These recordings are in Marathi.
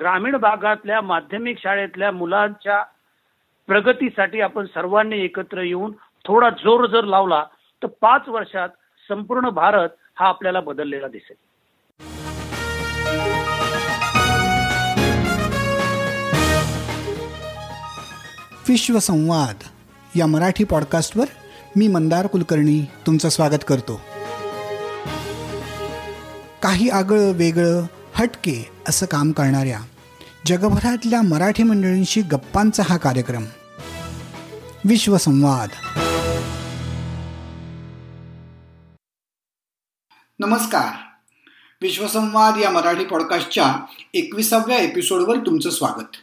ग्रामीण भागातल्या माध्यमिक शाळेतल्या मुलांच्या प्रगतीसाठी आपण सर्वांनी एकत्र येऊन थोडा जोर जर लावला तर पाच वर्षात संपूर्ण भारत हा आपल्याला बदललेला दिसेल. विश्वसंवाद या मराठी पॉडकास्टवर मी मंदार कुलकर्णी तुमचं स्वागत करतो. काही आगळं वेगळं हटके असं काम करणाऱ्या जगभरातल्या मराठी मंडळींशी गप्पांचा हा कार्यक्रम. विश्वसंवाद. नमस्कार. विश्वसंवाद या मराठी पॉडकास्टच्या एकविसाव्या एपिसोडवर तुमचं स्वागत.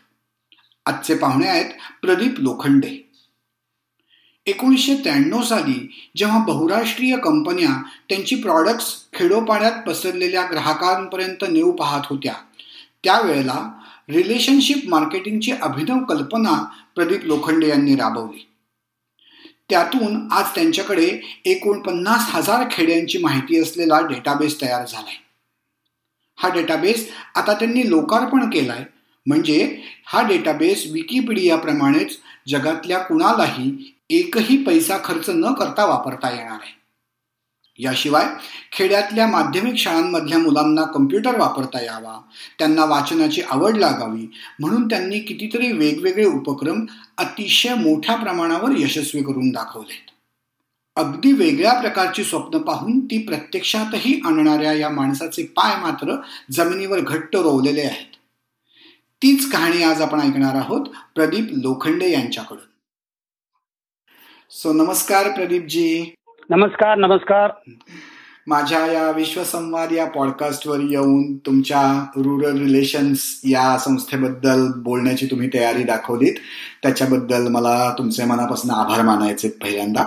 आजचे पाहुणे आहेत प्रदीप लोखंडे. एकोणीसशे त्र्याण्णव साली जेव्हा बहुराष्ट्रीय कंपन्या त्यांची प्रॉडक्ट्स खेडोपाड्यात पसरलेल्या ग्राहकांपर्यंत नेऊ पाहत होत्या. त्यावेळेला रिलेशनशिप मार्केटिंगची अभिनव कल्पना प्रदीप लोखंडे यांनी राबवली. त्यातून आज त्यांच्याकडे एकोणपन्नास हजार खेड्यांची माहिती असलेला डेटाबेस तयार झालाय. हा डेटाबेस आता त्यांनी लोकार्पण केलाय. म्हणजे हा डेटाबेस विकिपीडियाप्रमाणेच जगातल्या कुणालाही एकही पैसा खर्च न करता वापरता येणार आहे. याशिवाय खेड्यातल्या माध्यमिक शाळांमधल्या मुलांना कम्प्युटर वापरता यावा त्यांना वाचनाची आवड लागावी म्हणून त्यांनी कितीतरी वेगवेगळे उपक्रम अतिशय मोठ्या प्रमाणावर यशस्वी करून दाखवलेत. अगदी वेगळ्या प्रकारची स्वप्न पाहून ती प्रत्यक्षातही आणणाऱ्या या माणसाचे पाय मात्र जमिनीवर घट्ट रोवलेले आहेत. तीच कहाणी आज आपण ऐकणार आहोत प्रदीप लोखंडे यांच्याकडून. सो नमस्कार प्रदीपजी. नमस्कार नमस्कार. माझ्या या विश्वसंवाद या पॉडकास्टवर येऊन तुमच्या रुरल रिलेशन्स या संस्थेबद्दल बोलण्याची तुम्ही तयारी दाखवलीत. त्याच्याबद्दल मला तुमचे मनापासून आभार मानायचे पहिल्यांदा.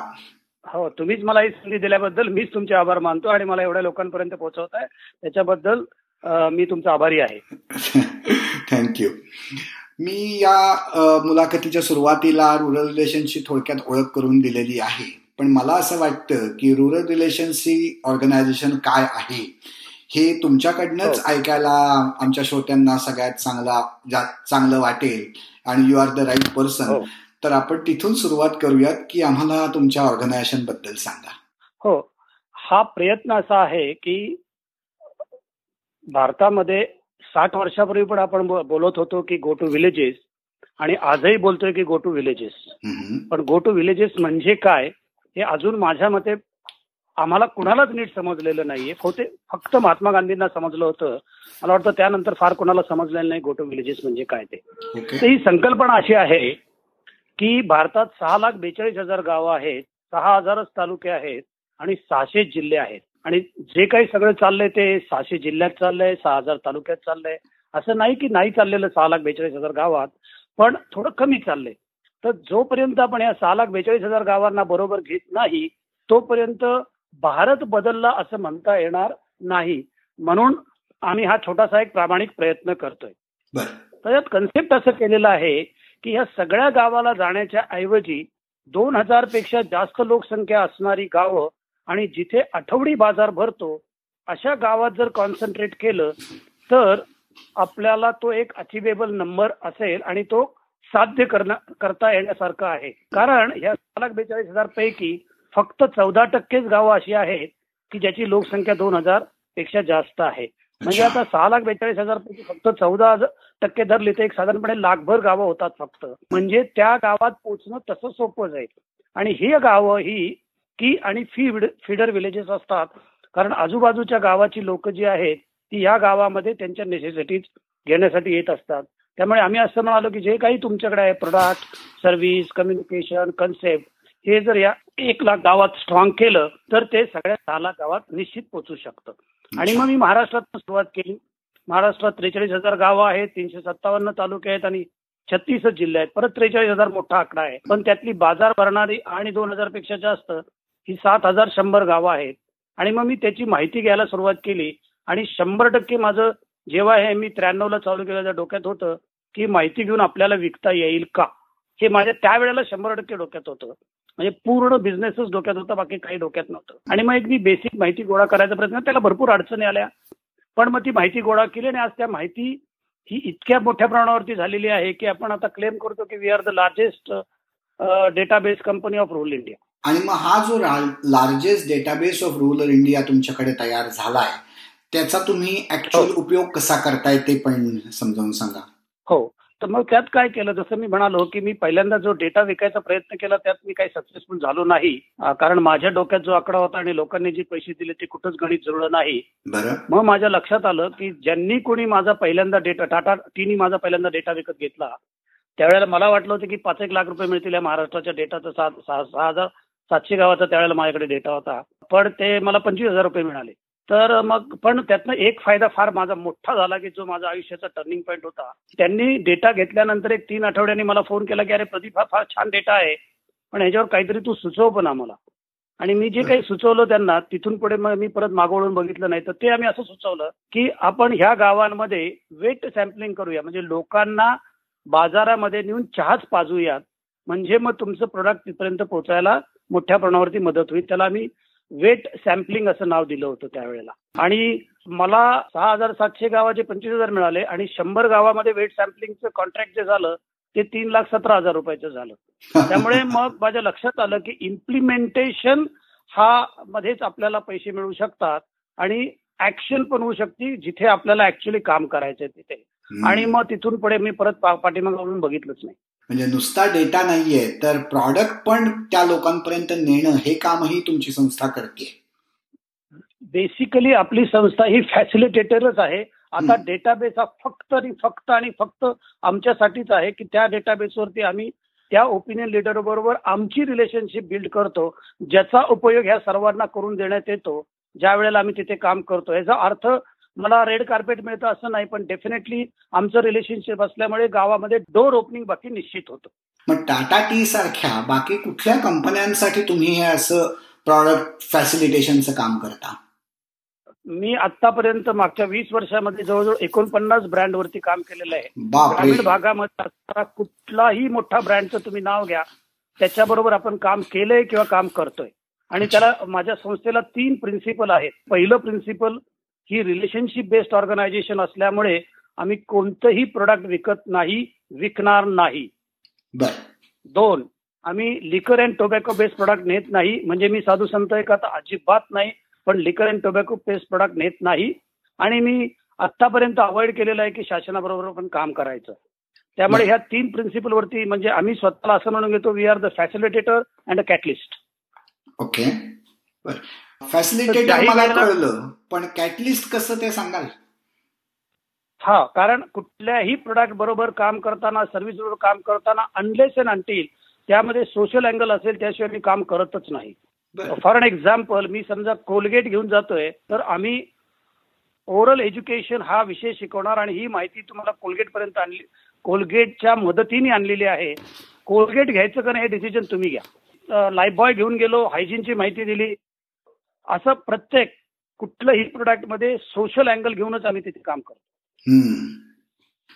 हो तुम्हीच मला ही संधी दिल्याबद्दल मीच तुमचे आभार मानतो आणि मला एवढ्या लोकांपर्यंत पोहोचवत आहे त्याच्याबद्दल मी तुमचा आभारी आहे. थँक्यू मी या मुलाखतीच्या सुरुवातीला रुरल रिलेशनशी थोडक्यात ओळख करून दिलेली आहे. पण मला असं वाटतं की रुरल रिलेशन्सी ऑर्गनायझेशन काय आहे हे तुमच्याकडनंच हो. ऐकायला आमच्या श्रोत्यांना सगळ्यात चांगला चांगलं वाटेल आणि you are the right person तर आपण तिथून सुरुवात करूयात की आम्हाला तुमच्या ऑर्गनायझेशनबद्दल सांगा. हो. हा प्रयत्न असा आहे की भारतामध्ये साठ वर्षापूर्वी पण आपण बोलत होतो की गो टू विलेजेस आणि आजही बोलतोय की गो टू विलेजेस पण गो टू विलेजेस म्हणजे काय हे अजून माझ्या मते आम्हाला कुणालाच नीट समजलेलं नाहीये. होते फक्त महात्मा गांधींना समजलं होतं. मला वाटतं त्यानंतर फार कोणाला समजलेलं नाही गो टू विलेजेस म्हणजे काय ते. तर ही संकल्पना अशी आहे की भारतात सहा लाख बेचाळीस हजार गावं आहेत सहा हजारच तालुके आहेत आणि सहाशे जिल्हे आहेत. आणि जे काही सगळं चाललंय ते सहाशे जिल्ह्यात चाललंय सहा हजार तालुक्यात चाललंय. असं नाही की नाही चाललेलं सहा लाख बेचाळीस हजार गावात पण थोडं कमी चाललंय. तर जोपर्यंत आपण या सहा लाख बेचाळीस हजार गावांना बरोबर घेत नाही तोपर्यंत भारत बदलला असं म्हणता येणार नाही. म्हणून आम्ही हा छोटासा एक प्रामाणिक प्रयत्न करतोय. त्याच्यात कन्सेप्ट असं केलेलं आहे की या सगळ्या गावाला जाण्याच्या ऐवजी दोन हजारपेक्षा जास्त लोकसंख्या असणारी गावं आणि जिथे आठवडी बाजार भरतो अशा गावात जर कॉन्सन्ट्रेट केलं तर आपल्याला तो एक अचिवेबल नंबर असेल आणि तो साध्य करता येण्यासारखं आहे. कारण या सहा लाख बेचाळीस हजार पैकी फक्त चौदा टक्केच गावं अशी आहेत की ज्याची लोकसंख्या दोन हजारपेक्षा जास्त आहे. म्हणजे आता सहा लाख बेचाळीस हजार पैकी फक्त चौदा टक्के धरले तर एक साधारणपणे लाखभर गावं होतात फक्त. म्हणजे त्या गावात पोहोचणं तसं सोपं जाईल. आणि ही गावं ही ती आणि फीड फीडर विलेजेस असतात. कारण आजूबाजूच्या गावाची लोक जी आहेत ती या गावामध्ये त्यांच्या नेसेसिटीज घेण्यासाठी येत असतात. त्यामुळे आम्ही असं म्हणालो की जे काही तुमच्याकडे आहे प्रोडक्ट सर्व्हिस कम्युनिकेशन कन्सेप्ट हे जर या एक लाख गावात स्ट्रॉंग केलं तर ते सगळ्या सहा लाख गावात निश्चित पोचू शकतं. आणि मग मी महाराष्ट्रात सुरुवात केली. महाराष्ट्रात त्रेचाळीस हजार गावं आहेत तीनशे सत्तावन्न तालुके आहेत आणि छत्तीसच जिल्हे आहेत. परत त्रेचाळीस हजार मोठा आकडा आहे. पण त्यातली बाजार भरणारी आणि दोन हजारपेक्षा जास्त ही सात हजार शंभर गावं आहेत. आणि मग मी त्याची माहिती घ्यायला सुरुवात केली आणि शंभर टक्के माझं जेव्हा हे मी त्र्याण्णवला चालू केलं डोक्यात होतं की माहिती घेऊन आपल्याला विकता येईल का? हे माझ्या त्यावेळेला शंभर टक्के डोक्यात होतं. म्हणजे पूर्ण बिझनेसच डोक्यात होता बाकी काही डोक्यात नव्हतं. आणि मग एक मी बेसिक माहिती गोळा करायचा प्रयत्न त्याला भरपूर अडचणी आल्या. पण मग ती माहिती गोळा केली आणि आज त्या माहिती ही इतक्या मोठ्या प्रमाणावरती झालेली आहे की आपण आता क्लेम करतो की we are the largest database company of rural India आणि मग हा जो largest database of rural India तुमच्याकडे तयार झालाय त्याचा तुम्ही ऍक्च्युअल हो. उपयोग कसा करताय ते पण समजावून सांगा. हो. तर मग त्यात काय केलं जसं मी म्हणालो की मी पहिल्यांदा जो डेटा विकायचा प्रयत्न केला त्यात मी काही सक्सेसफुल झालो नाही. कारण माझ्या डोक्यात जो आकडा होता आणि लोकांनी जे पैसे दिले ते कुठंच गणित जुळलं नाही. मग माझ्या लक्षात आलं की ज्यांनी कोणी माझा पहिल्यांदा डेटा टाटा टीनी माझा पहिल्यांदा डेटा विकत घेतला. त्यावेळेला मला वाटलं होतं की पाच एक लाख रुपये मिळतील या महाराष्ट्राच्या डेटाचा सहा हजार सातशे गावाचा त्यावेळेला माझ्याकडे डेटा होता. पण ते मला पंचवीस हजार रुपये मिळाले. तर मग पण त्यातनं एक फायदा फार माझा मोठा झाला की जो माझा आयुष्याचा टर्निंग पॉईंट होता. त्यांनी डेटा घेतल्यानंतर एक तीन आठवड्यांनी मला फोन केला की अरे प्रदीप हा फार छान डेटा आहे. पण ह्याच्यावर काहीतरी तू सुचव पण आम्हाला. आणि मी जे काही सुचवलं त्यांना तिथून पुढे मग मी परत मागवळून बघितलं नाही. तर ते आम्ही असं सुचवलं की आपण ह्या गावांमध्ये वेट सॅम्पलिंग करूया. म्हणजे लोकांना बाजारामध्ये नेऊन चहाच पाजूयात. म्हणजे मग तुमचं प्रोडक्ट तिथपर्यंत पोहोचायला मोठ्या प्रमाणावरती मदत होईल. त्याला आम्ही वेट सॅम्पलिंग असं नाव दिलं होतं त्यावेळेला. आणि मला सहा हजार सातशे गावाचे पंचवीस हजार मिळाले आणि शंभर गावामध्ये वेट सॅम्पलिंगचं कॉन्ट्रॅक्ट जे झालं ते तीन लाख सतरा हजार रुपयाचं झालं. त्यामुळे मग माझ्या लक्षात आलं की इम्प्लिमेंटेशन हा मध्येच आपल्याला पैसे मिळू शकतात आणि ऍक्शन पण होऊ शकते जिथे आपल्याला ऍक्च्युली काम करायचंय तिथे. आणि मग तिथून पुढे मी परत पाठीमागून बघितलंच नाही. म्हणजे नुसता डेटा नाहीये तर प्रॉडक्ट पण त्या लोकांपर्यंत नेणं हे कामही तुमची संस्था करते. बेसिकली आपली संस्था ही फॅसिलिटेटरच आहे. आता डेटाबेस हा फक्त आणि फक्त आणि फक्त आमच्यासाठीच आहे की त्या डेटाबेसवरती आम्ही त्या ओपिनियन लिडर बरोबर आमची रिलेशनशिप बिल्ड करतो ज्याचा उपयोग ह्या सर्वांना करून देण्यात येतो ज्या वेळेला आम्ही तिथे काम करतो. याचा अर्थ मला रेड कार्पेट मिळतं असं नाही पण डेफिनेटली आमचं रिलेशनशिप असल्यामुळे गावामध्ये डोर ओपनिंग बाकी निश्चित होतं. मग टाटा टी सारख्या बाकी कुठल्या कंपन्यांसाठी तुम्ही हे असं प्रॉडक्ट फॅसिलिटेशनचं काम करता? मी आतापर्यंत मागच्या वीस वर्षामध्ये जवळजवळ एकोणपन्नास ब्रँडवरती काम केलेलं आहे. ग्रामीण भागामध्ये असणारा कुठलाही मोठा ब्रँडचं तुम्ही नाव घ्या त्याच्याबरोबर आपण काम केलंय किंवा काम करतोय. आणि त्याला माझ्या संस्थेला तीन प्रिन्सिपल आहेत. पहिलं प्रिन्सिपल ही रिलेशनशिप बेस्ड ऑर्गनायझेशन असल्यामुळे आम्ही कोणतंही प्रोडक्ट विकत नाही विकणार नाही. दोन आम्ही liquor and tobacco based product नेत नाही म्हणजे मी साधू संत एक आता अजिबात नाही पण liquor and tobacco based product नेत नाही. आणि मी आतापर्यंत अवॉइड केलेलं आहे की शासनाबरोबर पण काम करायचं. त्यामुळे ह्या तीन प्रिन्सिपल वरती म्हणजे आम्ही स्वतःला असं म्हणून घेतो we are the facilitator and a catalyst okay facilitator मला कळलं पण कॅटलिस्ट कसं ते सांगाल? हा कारण कुठल्याही प्रोडक्ट बरोबर काम करताना सर्व्हिस बरोबर काम करताना अनलेस अँड अंटील त्यामध्ये सोशल अँगल असेल त्याशिवाय मी काम करतच नाही. फॉर अन एक्झाम्पल मी समजा कोलगेट घेऊन जातोय तर आम्ही ओरल एज्युकेशन हा विषय शिकवणार आणि ही माहिती तुम्हाला कोलगेट पर्यंत आणली कोलगेटच्या मदतीने आणलेली आहे. कोलगेट घ्यायचं का नाही हे डिसिजन तुम्ही घ्या. लाईफ बॉय घेऊन गेलो हायजीनची माहिती दिली असं प्रत्येक कुठलंही प्रोडक्टमध्ये सोशल अँगल घेऊनच आम्ही तिथे काम करतो.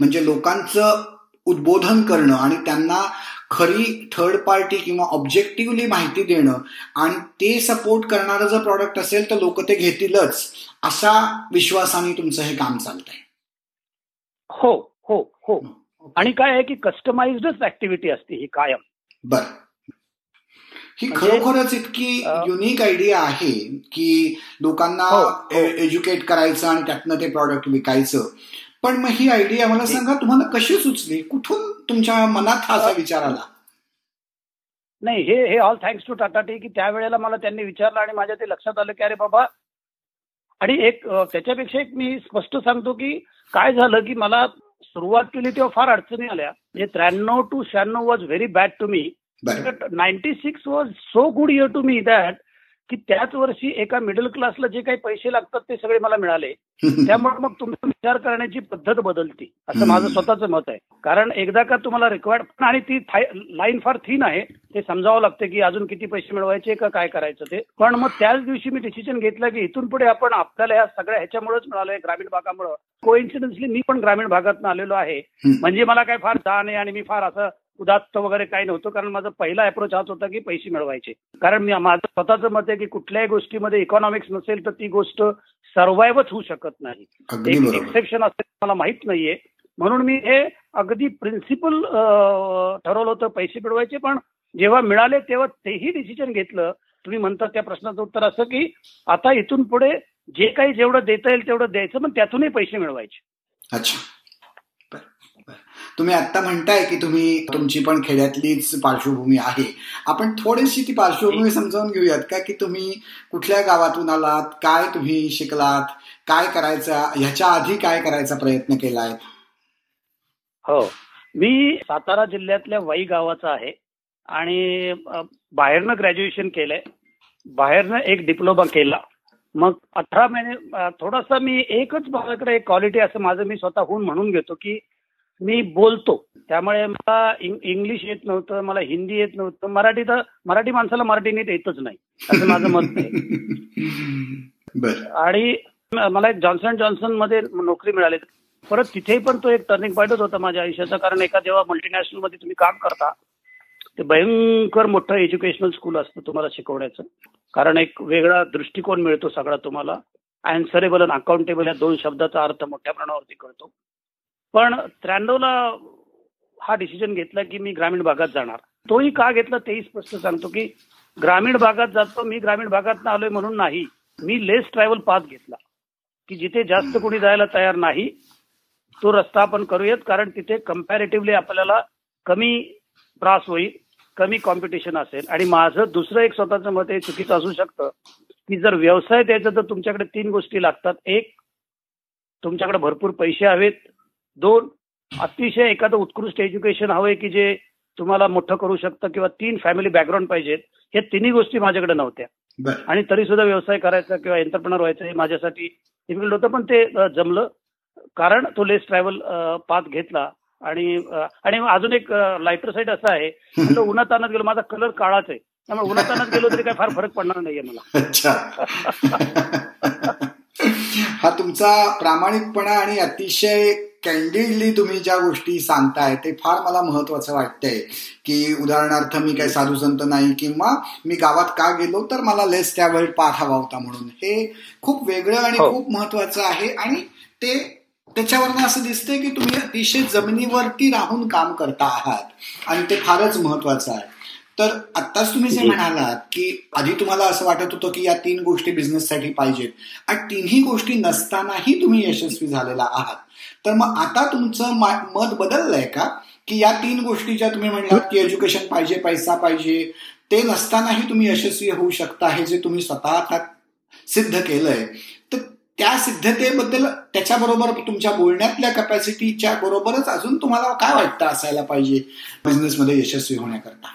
म्हणजे लोकांचं उद्बोधन करणं आणि त्यांना खरी थर्ड पार्टी किंवा ऑब्जेक्टिव्हली माहिती देणं आणि ते सपोर्ट करणारं जर प्रॉडक्ट असेल तर लोक ते घेतीलच असा विश्वासाने तुमचं हे काम चालतंय. हो हो हो. आणि काय आहे की कस्टमाइज्डच ऍक्टिव्हिटी असते ही कायम. बर. ही म्हणजे, खरोखरच इतकी युनिक आयडिया आहे की लोकांना एज्युकेट हो, हो. करायचं आणि त्यातनं ते प्रॉडक्ट विकायचं. पण मग ही आयडिया मला सांगा तुम्हाला कशी सुचली? कुठून तुमच्या मनात हा असा विचार आला? नाही हे हे all thanks to Tata tea की त्यावेळेला मला त्यांनी विचारलं आणि माझ्या ते लक्षात आलं की अरे बाबा आणि एक त्याच्यापेक्षा एक मी स्पष्ट सांगतो की काय झालं की मला सुरुवात केली तेव्हा फार अडचणी आल्या. म्हणजे त्र्याण्णव टू शहाण्णव was very bad to me ninety six was so good year to me that की त्याच वर्षी एका मिडल क्लासला जे काही पैसे लागतात ते सगळे मला मिळाले. त्यामुळे मग तुमचा विचार करण्याची पद्धत बदलती. असं माझं स्वतःचं मत आहे. कारण एकदा का तुम्हाला रिक्वायर्ड आणि ती लाईन फार थीन आहे. ते समजावं लागतं की अजून किती पैसे मिळवायचे का काय करायचं ते. पण मग त्याच दिवशी मी डिसिजन घेतलं की इथून पुढे आपण आपल्याला या सगळ्या ह्याच्यामुळेच मिळालंय ग्रामीण भागामुळं. कोइन्सिडन्सली मी पण ग्रामीण भागातून आलेलो आहे. म्हणजे मला काय फार जाण आहे आणि मी फार असं उदात्त वगैरे काही नव्हतं कारण माझा पहिला अप्रोच हाच होता की पैसे मिळवायचे. कारण मी माझं स्वतःचं मत आहे की कुठल्याही गोष्टीमध्ये इकॉनॉमिक्स नसेल तर ती गोष्ट सर्वाईव्हच होऊ शकत नाही. एक एक्सेप्शन असेल मला माहीत नाहीये. म्हणून मी हे अगदी प्रिन्सिपल ठरवलं होतं पैसे मिळवायचे पण जेव्हा मिळाले तेव्हा तेही डिसिजन घेतलं. तुम्ही म्हणता त्या प्रश्नाचं उत्तर असं की आता इथून पुढे जे काही जेवढं देता येईल तेवढं द्यायचं पण त्यातूनही पैसे मिळवायचे. अच्छा. तुम्ही आता म्हणताय की तुम्ही तुमची पण खेड्यातलीच पार्श्वभूमी आहे. आपण थोडीशी ती पार्श्वभूमी समजावून घेऊयात का? की तुम्ही कुठल्या गावातून आलात? काय तुम्ही शिकलात? काय करायचा? ह्याच्या आधी काय करायचा प्रयत्न केलाय? हो. मी सातारा जिल्ह्यातल्या वाई गावाचा आहे आणि बाहेरनं ग्रॅज्युएशन केलंय. बाहेरनं एक डिप्लोमा केला. मग अठरा महिने थोडासा मी एकच माझ्याकडे एक क्वालिटी असं माझं मी स्वतःहून म्हणून घेतो की मी बोलतो. त्यामुळे मला इंग्लिश येत नव्हतं मला हिंदी येत नव्हतं. मराठी तर मराठी माणसाला मराठी नीट येतच नाही असं माझं मत आहे. आणि मला एक जॉन्सन जॉन्सनमध्ये नोकरी मिळाली. परत तिथेही पण तो एक टर्निंग पॉईंटच होता माझ्या आयुष्याचा कारण एका जेव्हा मल्टीनॅशनलमध्ये तुम्ही काम करता ते भयंकर मोठं एज्युकेशनल स्कूल असतं तुम्हाला शिकवण्याचं. कारण एक वेगळा दृष्टिकोन मिळतो सगळा तुम्हाला. अँसरेबल आणि अकाउंटेबल या दोन शब्दाचा अर्थ मोठ्या प्रमाणावरती कळतो. पण त्र्याण्णवला हा डिसिजन घेतला की मी ग्रामीण भागात जाणार. तोही का घेतला तेही स्पष्ट सांगतो की ग्रामीण भागात जातो मी ग्रामीण भागात आलोय म्हणून नाही. मी लेस ट्रॅव्हल पाथ घेतला. की जिथे जास्त कोणी जायला तयार नाही तो रस्ता आपण करूयात. कारण तिथे कम्पॅरेटिव्हली आपल्याला कमी त्रास होईल कमी कॉम्पिटिशन असेल. आणि माझं दुसरं एक स्वतःचं मत हे चुकीचं असू शकतं की जर व्यवसाय द्यायचा तर तुमच्याकडे तीन गोष्टी लागतात. एक तुमच्याकडे भरपूर पैसे हवेत. दोन अतिशय एखादं उत्कृष्ट एज्युकेशन हवंय की जे तुम्हाला मोठं करू शकतं किंवा तीन फॅमिली बॅकग्राऊंड पाहिजेत हे तिन्ही गोष्टी माझ्याकडे नव्हत्या. आणि तरी सुद्धा व्यवसाय करायचा किंवा एंटरप्रणर व्हायचं हे माझ्यासाठी डिफिकल्ट होतं पण ते जमलं. कारण तो लेस ट्रॅव्हल पाथ घेतला. आणि आणि अजून एक लायटर साईड असं आहे. तो उन्हात आणत गेलो माझा कलर काळाच आहे. त्यामुळे उन्हात आणत गेलो तरी काही फार फरक पडणार नाहीये मला. हा तुमचा प्रामाणिकपणा आणि अतिशय कॅन्डिडली तुम्ही ज्या गोष्टी सांगताय ते फार मला महत्वाचं वाटतंय. की उदाहरणार्थ मी काही साधू संत नाही किंवा मी गावात का गेलो तर मला लेस त्यावेळी पाठ हवा होता म्हणून. हे खूप वेगळं आणि हो. खूप महत्वाचं आहे आणि ते त्याच्यावरनं असं दिसतंय की तुम्ही अतिशय जमिनीवरती राहून काम करता आहात आणि ते फारच महत्वाचं आहे. तर आत्ताच तुम्ही जे म्हणालात की आधी तुम्हाला असं वाटत होतं की या तीन गोष्टी बिझनेससाठी पाहिजेत. आणि तिन्ही गोष्टी नसतानाही तुम्ही यशस्वी झालेला आहात. तर मग आता तुमचं मत बदललंय का? की या तीन गोष्टी ज्या तुम्ही म्हणलात की एज्युकेशन पाहिजे पैसा पाहिजे ते नसतानाही तुम्ही यशस्वी होऊ शकता हे जे तुम्ही स्वतः सिद्ध केलंय. तर त्या सिद्धतेबद्दल त्याच्याबरोबर तुमच्या बोलण्यातल्या कपॅसिटीच्या बरोबरच अजून तुम्हाला काय वाटतं असायला पाहिजे? बिझनेसमध्ये यशस्वी होण्याकरता.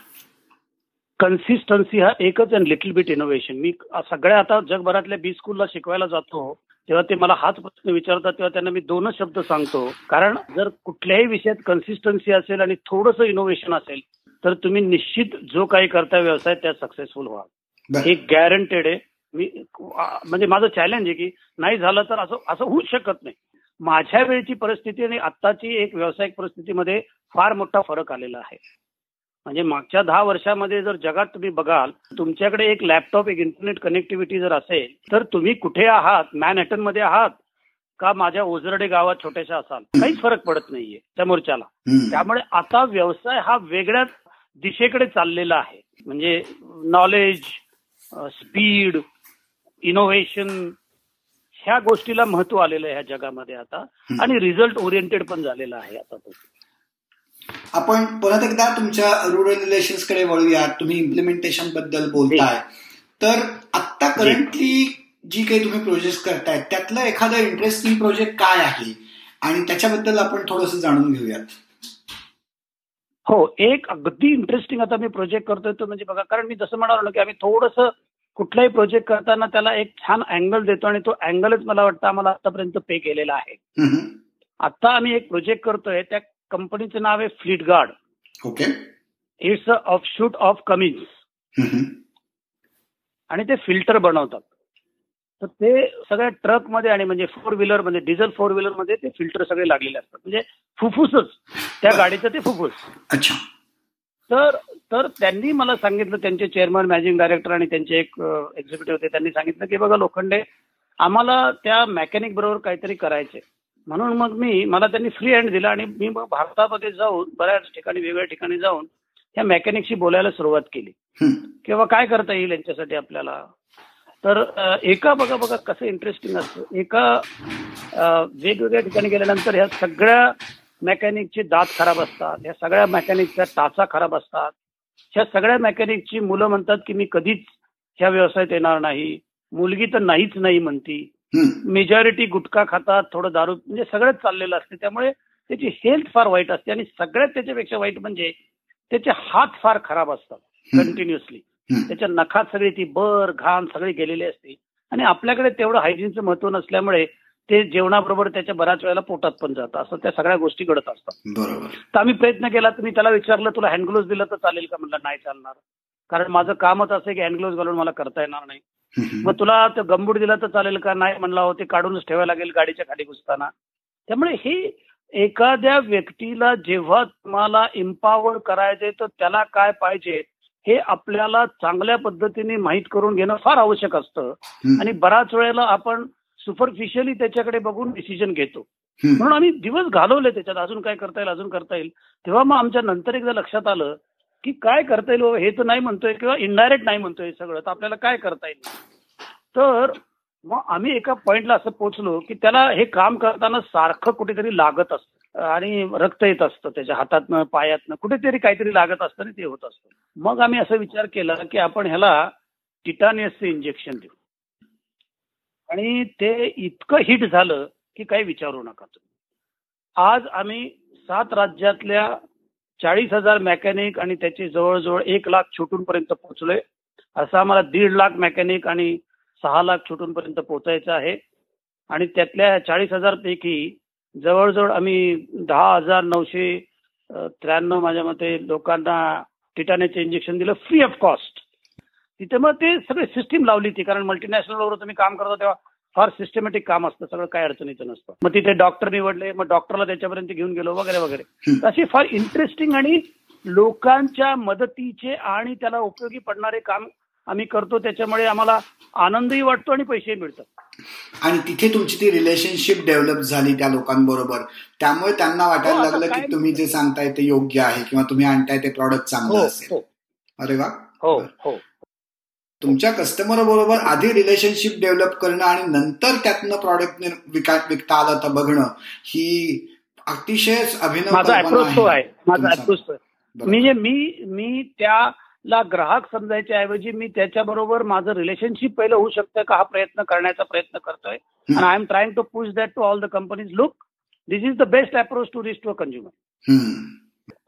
कन्सिस्टन्सी हा एकच अँड लिटल बिट इनोव्हेशन मी सगळ्या आता जगभरातल्या बी स्कूलला शिकवायला जातो तेव्हा ते मला हाच प्रश्न विचारतात तेव्हा त्यांना मी दोनच शब्द सांगतो. कारण जर कुठल्याही विषयात कन्सिस्टन्सी असेल आणि थोडंसं इनोव्हेशन असेल तर तुम्ही निश्चित जो काही करता व्यवसाय त्यात सक्सेसफुल व्हा हे गॅरंटेड आहे. मी म्हणजे माझं चॅलेंज आहे की नाही झालं तर असं असं होऊच शकत नाही. माझ्या वेळची परिस्थिती आणि आत्ताची एक व्यावसायिक परिस्थितीमध्ये फार मोठा फरक आलेला आहे. म्हणजे मागच्या दहा वर्षामध्ये जर जगात तुम्ही बघाल तुमच्याकडे एक लॅपटॉप एक इंटरनेट कनेक्टिव्हिटी जर असेल तर तुम्ही कुठे आहात? मॅनहॅटनमध्ये आहात? का माझ्या ओझरडे गावात छोट्याशा असाल? काहीच फरक पडत नाहीये समोरच्याला त्यामुळे आता व्यवसाय हा वेगळ्याच दिशेकडे चाललेला आहे. म्हणजे नॉलेज स्पीड इनोव्हेशन ह्या गोष्टीला महत्त्व आलेलं आहे ह्या जगामध्ये आता. आणि रिझल्ट ओरिएंटेड पण झालेला आहे आता तो आपण परत एकदा तुमच्या रुरल रिलेशन्सकडे वळूयात. तुम्ही इम्प्लिमेंटेशनबद्दल बोलताय. तर आता करंटली जी काही तुम्ही प्रोजेक्ट करताय त्यातलं एखादं इंटरेस्टिंग प्रोजेक्ट काय आहे? आणि त्याच्याबद्दल आपण थोडस जाणून घेऊयात. हो एक अगदी इंटरेस्टिंग आता मी प्रोजेक्ट करतोय तो म्हणजे बघा कारण मी जसं म्हणालो ना की आम्ही थोडस कुठलाही प्रोजेक्ट करताना त्याला एक छान अँगल देतो आणि तो अँगलच मला वाटतं आम्हाला आतापर्यंत पे केलेला आहे. आता आम्ही एक प्रोजेक्ट करतोय त्या कंपनीचं नाव आहे Fleetguard okay it's a shoot of Cummins आणि ते फिल्टर बनवतात. तर ते सगळ्या ट्रकमध्ये आणि म्हणजे फोर व्हीलर म्हणजे डिझेल फोर व्हीलरमध्ये ते फिल्टर सगळे लागलेले असतात. म्हणजे फुफ्फुसच. त्या गाडीचं ते फुफ्फुस. अच्छा. तर तर त्यांनी मला सांगितलं त्यांचे चेअरमन मॅनेजिंग डायरेक्टर आणि त्यांचे एक एक्झिक्युटिव्ह होते त्यांनी सांगितलं की बघा लोखंडे आम्हाला त्या मेकॅनिक बरोबर काहीतरी करायचे म्हणून मग मी मला त्यांनी फ्री हँड दिला आणि मी मग भारतामध्ये जाऊन बऱ्याच ठिकाणी वेगवेगळ्या ठिकाणी जाऊन ह्या मेकॅनिकशी बोलायला सुरुवात केली. किंवा काय करता येईल यांच्यासाठी आपल्याला? तर एका बघा बघा कसं इंटरेस्टिंग असतं. एका वेगवेगळ्या ठिकाणी गेल्यानंतर ह्या सगळ्या मेकॅनिकचे दात खराब असतात. ह्या सगळ्या मेकॅनिकच्या टाचा खराब असतात. ह्या सगळ्या मेकॅनिकची मुलं म्हणतात की मी कधीच ह्या व्यवसायात येणार नाही. मुलगी तर नाहीच नाही म्हणती. मेजॉरिटी गुटखा खातात थोडं दारू म्हणजे सगळंच चाललेलं असते. त्यामुळे त्याची हेल्थ फार वाईट असते आणि सगळ्यात त्याच्यापेक्षा वाईट म्हणजे त्याचे हात फार खराब असतात कंटिन्युअसली त्याच्या नखात सगळी ती बर घाण सगळी गेलेली असते. आणि आपल्याकडे तेवढं हायजीनचं महत्त्व नसल्यामुळे ते जेवणाबरोबर त्याच्या बऱ्याच वेळेला पोटात पण जातं. असं त्या सगळ्या गोष्टी घडत असतात. बरोबर. तर आम्ही प्रयत्न केला तर मी त्याला विचारलं तुला हँडग्लोव्ह दिलं तर चालेल का? म्हणलं नाही चालणार. कारण माझं कामच असं की हँडग्लोव्ह घालून मला करता येणार नाही. मग तुला ते गंबूट दिला तर चालेल का? नाही म्हणला हो ते काढूनच ठेवायला लागेल गाडीच्या खाली घुसताना. त्यामुळे ही एखाद्या व्यक्तीला जेव्हा तुम्हाला इम्पावर करायचे तर त्याला काय पाहिजे हे आपल्याला चांगल्या पद्धतीने माहीत करून घेणं फार आवश्यक असतं. आणि बऱ्याच वेळेला आपण सुपरफिशियली त्याच्याकडे बघून डिसिजन घेतो. म्हणून आम्ही दिवस घालवले त्याच्यात अजून काय करता येईल अजून करता येईल. तेव्हा मग आमच्या नंतर एकदा लक्षात आलं की काय करता येईल हे तर नाही म्हणतोय किंवा इनडायरेक्ट नाही म्हणतोय सगळं. तर आपल्याला काय करता येईल? तर मग आम्ही एका पॉइंटला असं पोहोचलो की त्याला हे काम करताना सारखं कुठेतरी लागत असतं. आणि रक्त येत असतं त्याच्या हातातनं पायातनं. कुठेतरी काहीतरी लागत असतं आणि ते होत असतं. मग आम्ही असा विचार केला की आपण ह्याला टिटानियसचं इंजेक्शन देऊ. आणि ते इतकं हिट झालं की काही विचारू नका तुम्ही. आज आम्ही सात राज्यातल्या चाळीस हजार मेकॅनिक आणि त्याचे जवळजवळ एक लाख छोटूंपर्यंत पोहोचलोय. असं आम्हाला दीड लाख मेकॅनिक आणि सहा लाख छोटूंपर्यंत पोहोचायचं आहे. आणि त्यातल्या चाळीस हजार पैकी जवळजवळ आम्ही दहा हजार नऊशे त्र्याण्णव माझ्या मते लोकांना टिटाण्याचे इंजेक्शन दिलं फ्री ऑफ कॉस्ट तिथे मग ते सगळे सिस्टीम लावली ती कारण मल्टीनॅशनल बरोबर तुम्ही काम करता तेव्हा फार सिस्टमॅटिक काम असतं सगळं काय अडचणीचं नसतं. मग तिथे डॉक्टर निवडले मग डॉक्टरला त्याच्यापर्यंत घेऊन गेलो वगैरे वगैरे. असे फार इंटरेस्टिंग आणि लोकांच्या मदतीचे आणि त्याला उपयोगी पडणारे काम आम्ही करतो त्याच्यामुळे आम्हाला आनंदही वाटतो आणि पैसेही मिळतात. आणि तिथे तुमची ती रिलेशनशिप डेव्हलप झाली त्या लोकांबरोबर. त्यामुळे त्यांना वाटायला हो, लागलं की तुम्ही जे सांगताय ते योग्य आहे किंवा तुम्ही आणताय ते प्रॉडक्ट चांगलं हो, असेल. हो. अरे वा. हो हो. तुमच्या कस्टमर बरोबर आधी रिलेशनशिप डेव्हलप करणं आणि नंतर त्यातनं प्रॉडक्ट विका विकता आलं तर बघणं ही अतिशय अभिनव माझा अप्रोच तो आहे माझा. अप्रोच तो. म्हणजे मी मी त्याला ग्राहक समजायच्या ऐवजी मी त्याच्याबरोबर माझं रिलेशनशिप पहिलं होऊ शकतं का हा प्रयत्न करण्याचा प्रयत्न करतोय आणि I am trying to push that to all the companies look this is the best approach to reach to a consumer.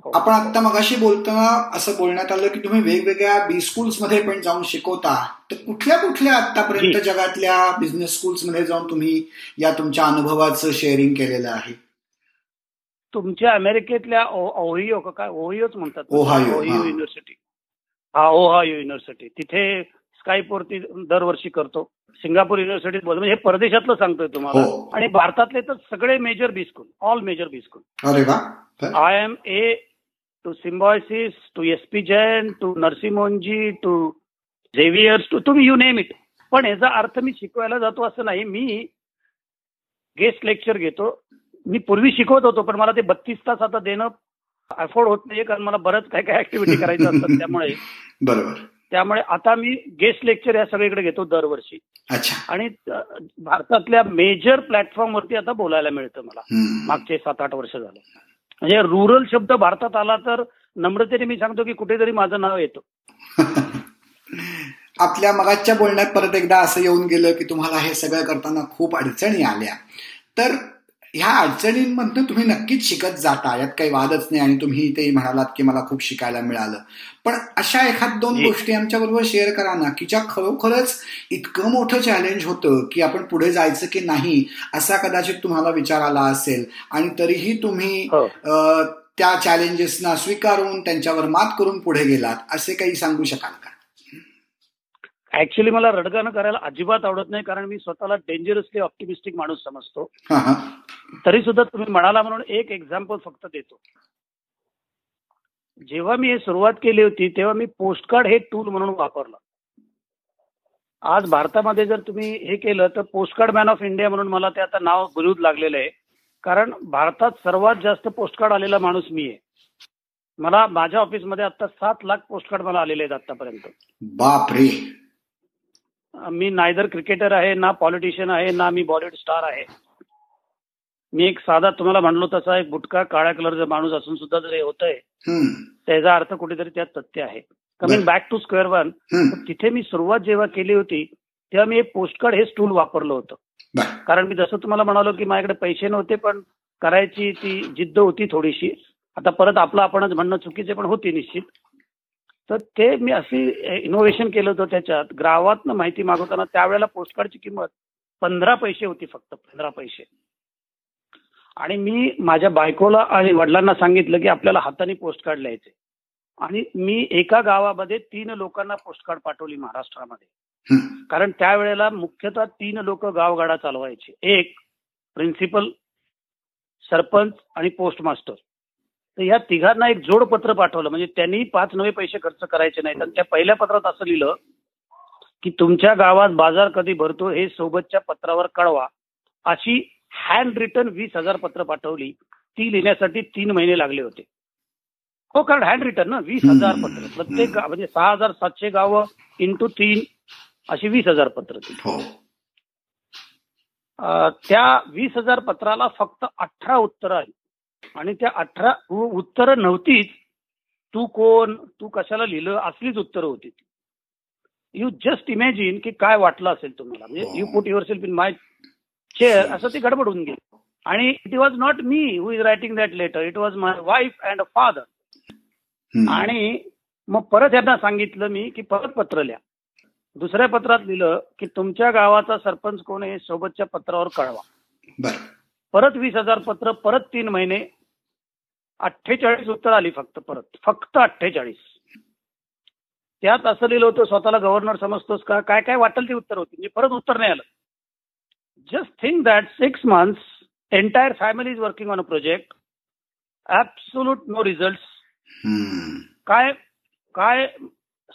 आपण आता मगाशी बोलताना असं बोलण्यात आलं की तुम्ही वेगवेगळ्या बी स्कूल्समध्ये पण जाऊन शिकवता. तर कुठल्या कुठल्या आतापर्यंत. जगातल्या बिझनेस स्कूल्समध्ये जाऊन तुम्ही या तुमच्या अनुभवाचं शेअरिंग केलेलं आहे? तुमच्या अमेरिकेतल्या ओहियो काय? ओहियोच म्हणतात? ओहायो, हा. युनिव्हर्सिटी हा ओहायो युनिव्हर्सिटी तिथे स्काईप वरती दरवर्षी करतो. सिंगापूर युनिव्हर्सिटीत बोलतो. म्हणजे हे परदेशातलं सांगतोय तुम्हाला. हो. आणि भारतातले तर सगळे major B school all major B school. I M A to Symbiosis to S P Jain to Narsee Monjee to Xavier's to तुम्ही यू नेम इट पण याचा अर्थ मी शिकवायला जातो असं नाही. मी गेस्ट लेक्चर घेतो. मी पूर्वी शिकवत होतो पण मला ते बत्तीस तास आता देणं अफोर्ड होत नाही कारण मला बरंच काय काय ऍक्टिव्हिटी करायचं असतात त्यामुळे बरोबर. त्यामुळे आता मी गेस्ट लेक्चर या सगळीकडे घेतो दरवर्षी. आणि भारतातल्या मेजर प्लॅटफॉर्म वरती आता बोलायला मिळतं मला. मागचे सात आठ वर्ष झालं. म्हणजे रुरल शब्द भारतात आला तर नम्रतेने मी सांगतो की कुठेतरी माझं नाव येतं. आपल्या मगाच्या बोलण्यात परत एकदा असं येऊन गेलं की तुम्हाला हे सगळं करताना खूप अडचणी आल्या. तर ह्या अडचणींमधनं तुम्ही नक्कीच शिकत जाता. यात काही वादच नाही आणि तुम्ही ते म्हणालात की मला खूप शिकायला मिळालं. पण अशा एखाद दोन. गोष्टी आमच्या बरोबर शेअर करा ना की ज्या खरोखरच इतकं मोठं चॅलेंज होतं की आपण पुढे जायचं की नाही असा कदाचित तुम्हाला विचार आला असेल. आणि तरीही तुम्ही हो. त्या चॅलेंजेसना स्वीकारून त्यांच्यावर मात करून पुढे गेलात असे काही सांगू शकाल का? ऍक्च्युली मला रडगाणं करायला अजिबात आवडत नाही कारण मी स्वतःला डेंजरसली ऑप्टिमिस्टिक माणूस समजतो. तरी सुद्धा तुम्ही म्हणाला म्हणून एक एक्झाम्पल फक्त देतो. जेव्हा मी हे सुरुवात केली होती तेव्हा मी पोस्टकार्ड हे टूल म्हणून वापरलं. आज भारतामध्ये जर तुम्ही हे केलं तर पोस्टकार्ड मॅन ऑफ इंडिया म्हणून मला ते आता नाव बिरुद लागलेलं आहे. कारण भारतात सर्वात जास्त पोस्टकार्ड आलेला माणूस मी आहे. मला माझ्या ऑफिसमध्ये आता सात लाख पोस्टकार्ड मला आलेले आहेत आतापर्यंत. बाप रे मी नायदर क्रिकेटर आहे ना पॉलिटिशियन आहे ना मी बॉलिवूड स्टार आहे. मी एक साधा तुम्हाला म्हणलो तसा एक बुटका काळ्या कलरचा माणूस असून सुद्धा जर हे होतंय त्याचा अर्थ कुठेतरी त्यात तथ्य आहे. Coming back to square one तिथे मी सुरुवात जेव्हा केली होती तेव्हा मी एक पोस्टकार्ड हे स्टूल वापरलं होतं. कारण मी जसं तुम्हाला म्हणालो की माझ्याकडे पैसे नव्हते पण करायची ती जिद्द होती थोडीशी. आता परत आपलं आपणच म्हणणं चुकीचे पण होती निश्चित. तर ते मी अशी इनोव्हेशन केलं होतं त्याच्यात. ग्रावातनं माहिती मागवताना त्यावेळेला पोस्टकार्डची किंमत पंधरा पैसे होती फक्त पंधरा पैसे. आणि मी माझ्या बायकोला आणि वडिलांना सांगितलं की आपल्याला हाताने पोस्टकार्ड लिहायचे. आणि मी एका गावामध्ये तीन लोकांना पोस्टकार्ड पाठवली महाराष्ट्रामध्ये. कारण त्यावेळेला मुख्यतः तीन लोक गावगाडा चालवायचे. एक प्रिन्सिपल सरपंच आणि पोस्टमास्टर तर या तिघांना एक जोडपत्र पाठवलं. म्हणजे त्यांनी पाच नवे पैसे खर्च करायचे नाहीत. आणि त्या पहिल्या पत्रात असं लिहिलं की तुमच्या गावात बाजार कधी भरतो हे सोबतच्या पत्रावर कळवा. अशी हँड रिटर्न वीस हजार पत्र पाठवली ती लिहिण्यासाठी तीन महिने लागले होते. हो कारण हँड रिटर्न ना वीस हजार पत्र. प्रत्येक म्हणजे सहा हजार सातशे गावं इंटू तीन अशी वीस हजार पत्र हो. त्या वीस हजार पत्राला फक्त अठरा उत्तर आली. आणि त्या अठरा उत्तर नव्हतीच. तू कोण तू कशाला लिहिलं असलीच उत्तरं होती यू जस्ट इमॅजिन की काय वाटलं असेल तुम्हाला. म्हणजे you put yourself in my chair असं ते गडबडून गेलं. आणि it was not me who is writing that letter it was my wife and father आणि मग परत यांना सांगितलं मी की परत पत्र लिहा. दुसऱ्या पत्रात लिहिलं की तुमच्या गावाचा सरपंच कोण आहे सोबतच्या पत्रावर कळवा. परत वीस हजार पत्र परत तीन महिने. अठ्ठेचाळीस उत्तर आली फक्त परत. फक्त अठ्ठेचाळीस. त्यात असं लिहिलं होतं स्वतःला गव्हर्नर समजतोस का? काय काय वाटेल ती उत्तर होती. म्हणजे परत उत्तर नाही आलं. Just think that six months entire family is working on a project absolute no result काय काय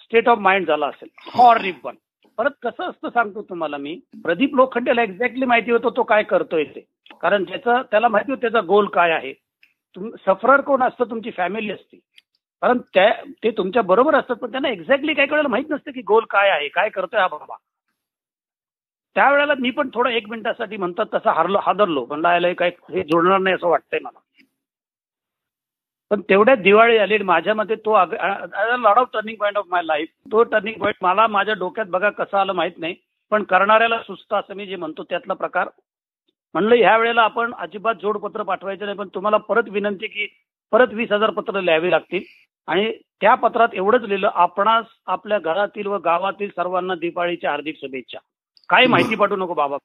स्टेट ऑफ माइंड झाला असेल? हॉरिबल परत कसं असतं सांगतो तुम्हाला मी. प्रदीप लोखंडेला एक्झॅक्टली माहिती होतं तो काय करतोय ते. कारण ज्याचा त्याला माहिती होतं त्याचा गोल काय आहे. सफरर कोण असतं तुमची फॅमिली असते. कारण त्या ते तुमच्या बरोबर असतात पण त्यांना एक्झॅक्टली काय कळायला माहीत नसतं की गोल काय आहे काय करतोय हा बाबा. त्यावेळेला मी पण थोडं एक मिनिटासाठी म्हणतात तसं हारलो हादरलो. पण आलं काय हे जोडणार नाही असं वाटतंय मला. पण तेवढ्यात दिवाळी आली माझ्या मते तो lot of turning point of my life तो टर्निंग पॉईंट मला माझ्या डोक्यात बघा कसं आलं माहीत नाही. पण करणाऱ्याला सुस्त असं मी जे म्हणतो त्यातला प्रकार. म्हणलं ह्या वेळेला आपण अजिबात जोडपत्र पाठवायचं नाही पण तुम्हाला परत विनंती की परत वीस हजार पत्र लिहावी लागतील. आणि त्या पत्रात एवढंच लिहिलं आपणास आपल्या घरातील व गावातील सर्वांना दिवाळीच्या हार्दिक शुभेच्छा. काही माहिती पाठवू नको बाबा.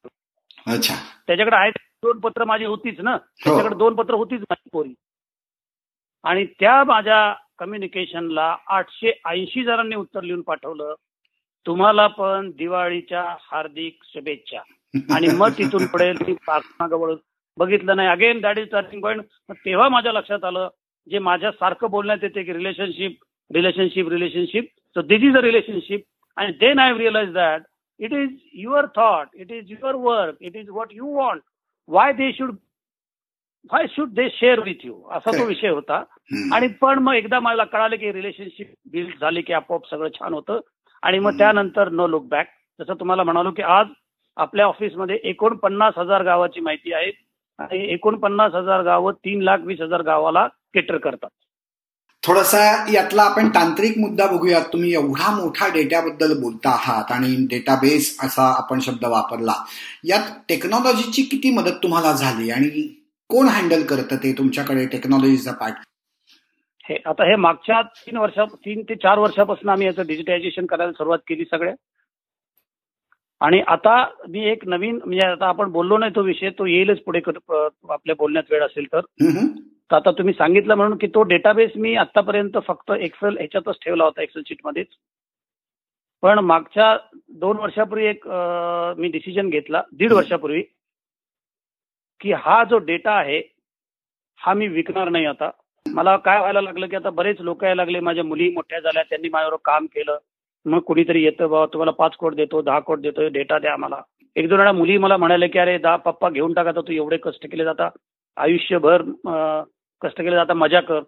त्याच्याकडे आहेत दोन पत्र माझी होतीच ना. त्याच्याकडे दोन पत्र होतीच माझी पोरी. आणि त्या माझ्या कम्युनिकेशनला आठशे ऐंशी जणांनी उत्तर लिहून पाठवलं. तुम्हाला पण दिवाळीच्या हार्दिक शुभेच्छा. आणि मग तिथून पुढे मी मागं बघितलं नाही. Again that is turning point तेव्हा माझ्या लक्षात आलं जे माझ्या सारखं बोलण्यात येते की relationship relationship relationship so this is a relationship आणि then I realize that it is your thought it is your work it is what you want why they should why should they share with you असा तो विषय होता. आणि पण मग एकदा मला कळालं की रिलेशनशिप बिल्ड झाली की आपोआप सगळं छान होतं. आणि मग त्यानंतर नो लुक बॅक जसं तुम्हाला म्हणालो की आज आपल्या ऑफिसमध्ये एकोणपन्नास हजार गावाची माहिती आहे. आणि एकोणपन्नास हजार गावं तीन लाख वीस हजार गावाला केटर करतात. थोडासा यातला आपण तांत्रिक मुद्दा बघूयात. तुम्ही एवढा मोठा डेटाबद्दल बोलता आहात आणि डेटाबेस असा आपण शब्द वापरला. यात टेक्नॉलॉजीची किती मदत तुम्हाला झाली आणि कोण हँडल करतं ते तुमच्याकडे टेक्नॉलॉजीचा पार्ट? हे आता हे मागच्या तीन वर्षा तीन ते चार वर्षापासून आम्ही याचं डिजिटायझेशन करायला सुरुवात केली सगळ्या. आणि आता मी एक नवीन म्हणजे आता आपण बोललो नाही तो विषय तो येईलच पुढे आपल्या बोलण्यात वेळ असेल तर. आता तुम्ही सांगितलं म्हणून की तो डेटाबेस मी आतापर्यंत फक्त एक्सेल ह्याच्यातच ठेवला होता एक्सेल शीटमध्येच पण मागच्या दोन वर्षापूर्वी एक मी डिसिजन घेतला दीड वर्षापूर्वी की हा जो डेटा आहे हा मी विकणार नाही आता. मला काय व्हायला लागलं की आता बरेच लोक यायला लागले माझ्या मुली मोठ्या झाल्या त्यांनी माझ्यावर काम केलं. मग कुणीतरी येतं बाबा तुम्हाला पाच कोट देतो दहा कोट देतो डेटा द्या आम्हाला. एक दोन वेळा मुली मला म्हणाले की अरे दहा पप्पा घेऊन टाका तू एवढे कष्ट केले जाता. आयुष्यभर कष्ट केले आता मजा कर.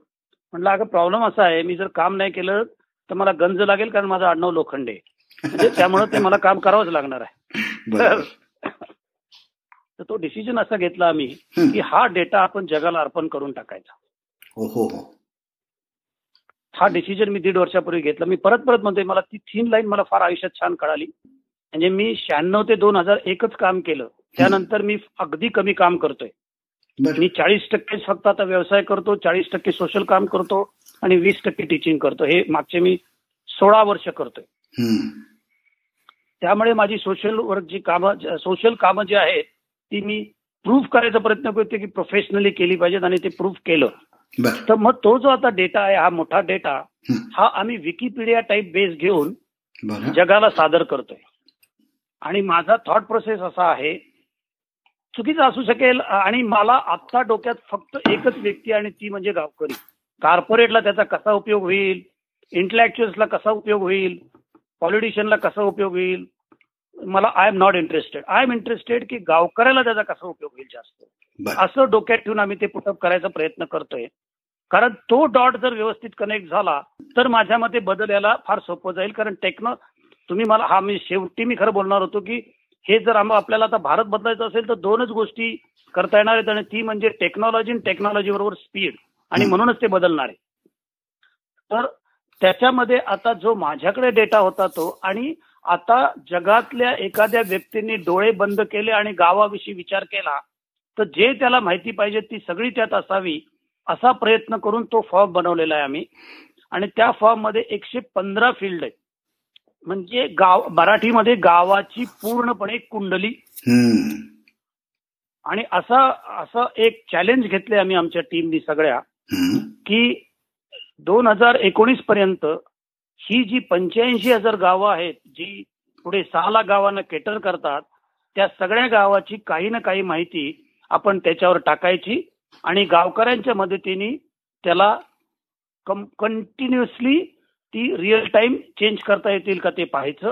म्हटलं अगं प्रॉब्लेम असा आहे मी जर काम नाही केलं तर मला गंज लागेल कारण माझा आडनाव लोखंडे. म्हणजे त्यामुळे ते मला काम करावंच लागणार आहे. तर तो डिसिजन असा घेतला आम्ही की हा डेटा आपण जगाला अर्पण करून टाकायचा. हो हो. हो डिसिजन मी दीड वर्षापूर्वी घेतला. मी परत परत म्हणतोय मला ती थीन लाईन मला फार आयुष्यात छान कळाली. म्हणजे मी शहाण्णव ते दोन हजार एकच काम केलं. त्यानंतर मी अगदी कमी काम करतोय. मी चाळीस टक्के फक्त आता व्यवसाय करतो चाळीस टक्के सोशल काम करतो आणि वीस टक्के टीचिंग करतो. हे मागचे मी सोळा वर्ष करतोय. त्यामुळे माझी सोशल वर्क जी कामं सोशल कामं जी आहेत ती मी प्रूव्ह करायचा प्रयत्न करतो की प्रोफेशनली केली पाहिजेत आणि ते प्रूव्ह केलं. तर मग तो जो आता डेटा आहे हा मोठा डेटा हा. आम्ही विकिपीडिया टाईप बेस घेऊन जगाला सादर करतोय. आणि माझा थॉट प्रोसेस असा आहे चुकीचं असू शकेल आणि मला आत्ता डोक्यात फक्त एकच व्यक्ती आणि ती म्हणजे गावकरी. कॉर्पोरेटला त्याचा कसा उपयोग होईल? इंटलेक्च्युअल्सला कसा उपयोग होईल? पॉलिटिशियनला कसा उपयोग होईल? मला I am not interested I am interested की गावकऱ्याला त्याचा कसा उपयोग होईल जास्त. असं डोक्यात ठेवून आम्ही ते पुटअप करायचा प्रयत्न करतोय. कारण तो डॉट जर व्यवस्थित कनेक्ट झाला तर माझ्या मते बदल याला फार सोपं जाईल. कारण टेक्नो तुम्ही मला हा मी शेवटी मी खरं बोलणार होतो की हे जर आपल्याला आता भारत बदलायचं असेल तर दोनच गोष्टी करता येणार आहेत. आणि ती म्हणजे टेक्नॉलॉजी आणि टेक्नॉलॉजी बरोबर स्पीड आणि म्हणूनच ते बदलणार आहे. तर त्याच्यामध्ये आता जो माझ्याकडे डेटा होता तो आणि आता जगातल्या एखाद्या व्यक्तींनी डोळे बंद केले आणि गावाविषयी विचार केला तर जे त्याला माहिती पाहिजे ती सगळी त्यात असावी असा प्रयत्न करून तो फॉर्म बनवलेला आहे आम्ही. आणि त्या फॉर्ममध्ये एकशे पंधरा फील्ड आहेत. म्हणजे गाव मराठीमध्ये गावाची पूर्णपणे कुंडली. आणि असं असं एक चॅलेंज घेतले आम्ही आमच्या टीमनी सगळ्या की दोन हजार एकोणीस पर्यंत ही जी पंच्याऐंशी हजार गावं आहेत जी पुढे सहा लाख गावांना केटर करतात त्या सगळ्या गावाची काही ना काही माहिती आपण त्याच्यावर टाकायची आणि गावकऱ्यांच्या मदतीने त्याला कम कंटिन्युअसली ती रिअल टाइम चेंज करता येतील का ते पाहायचं.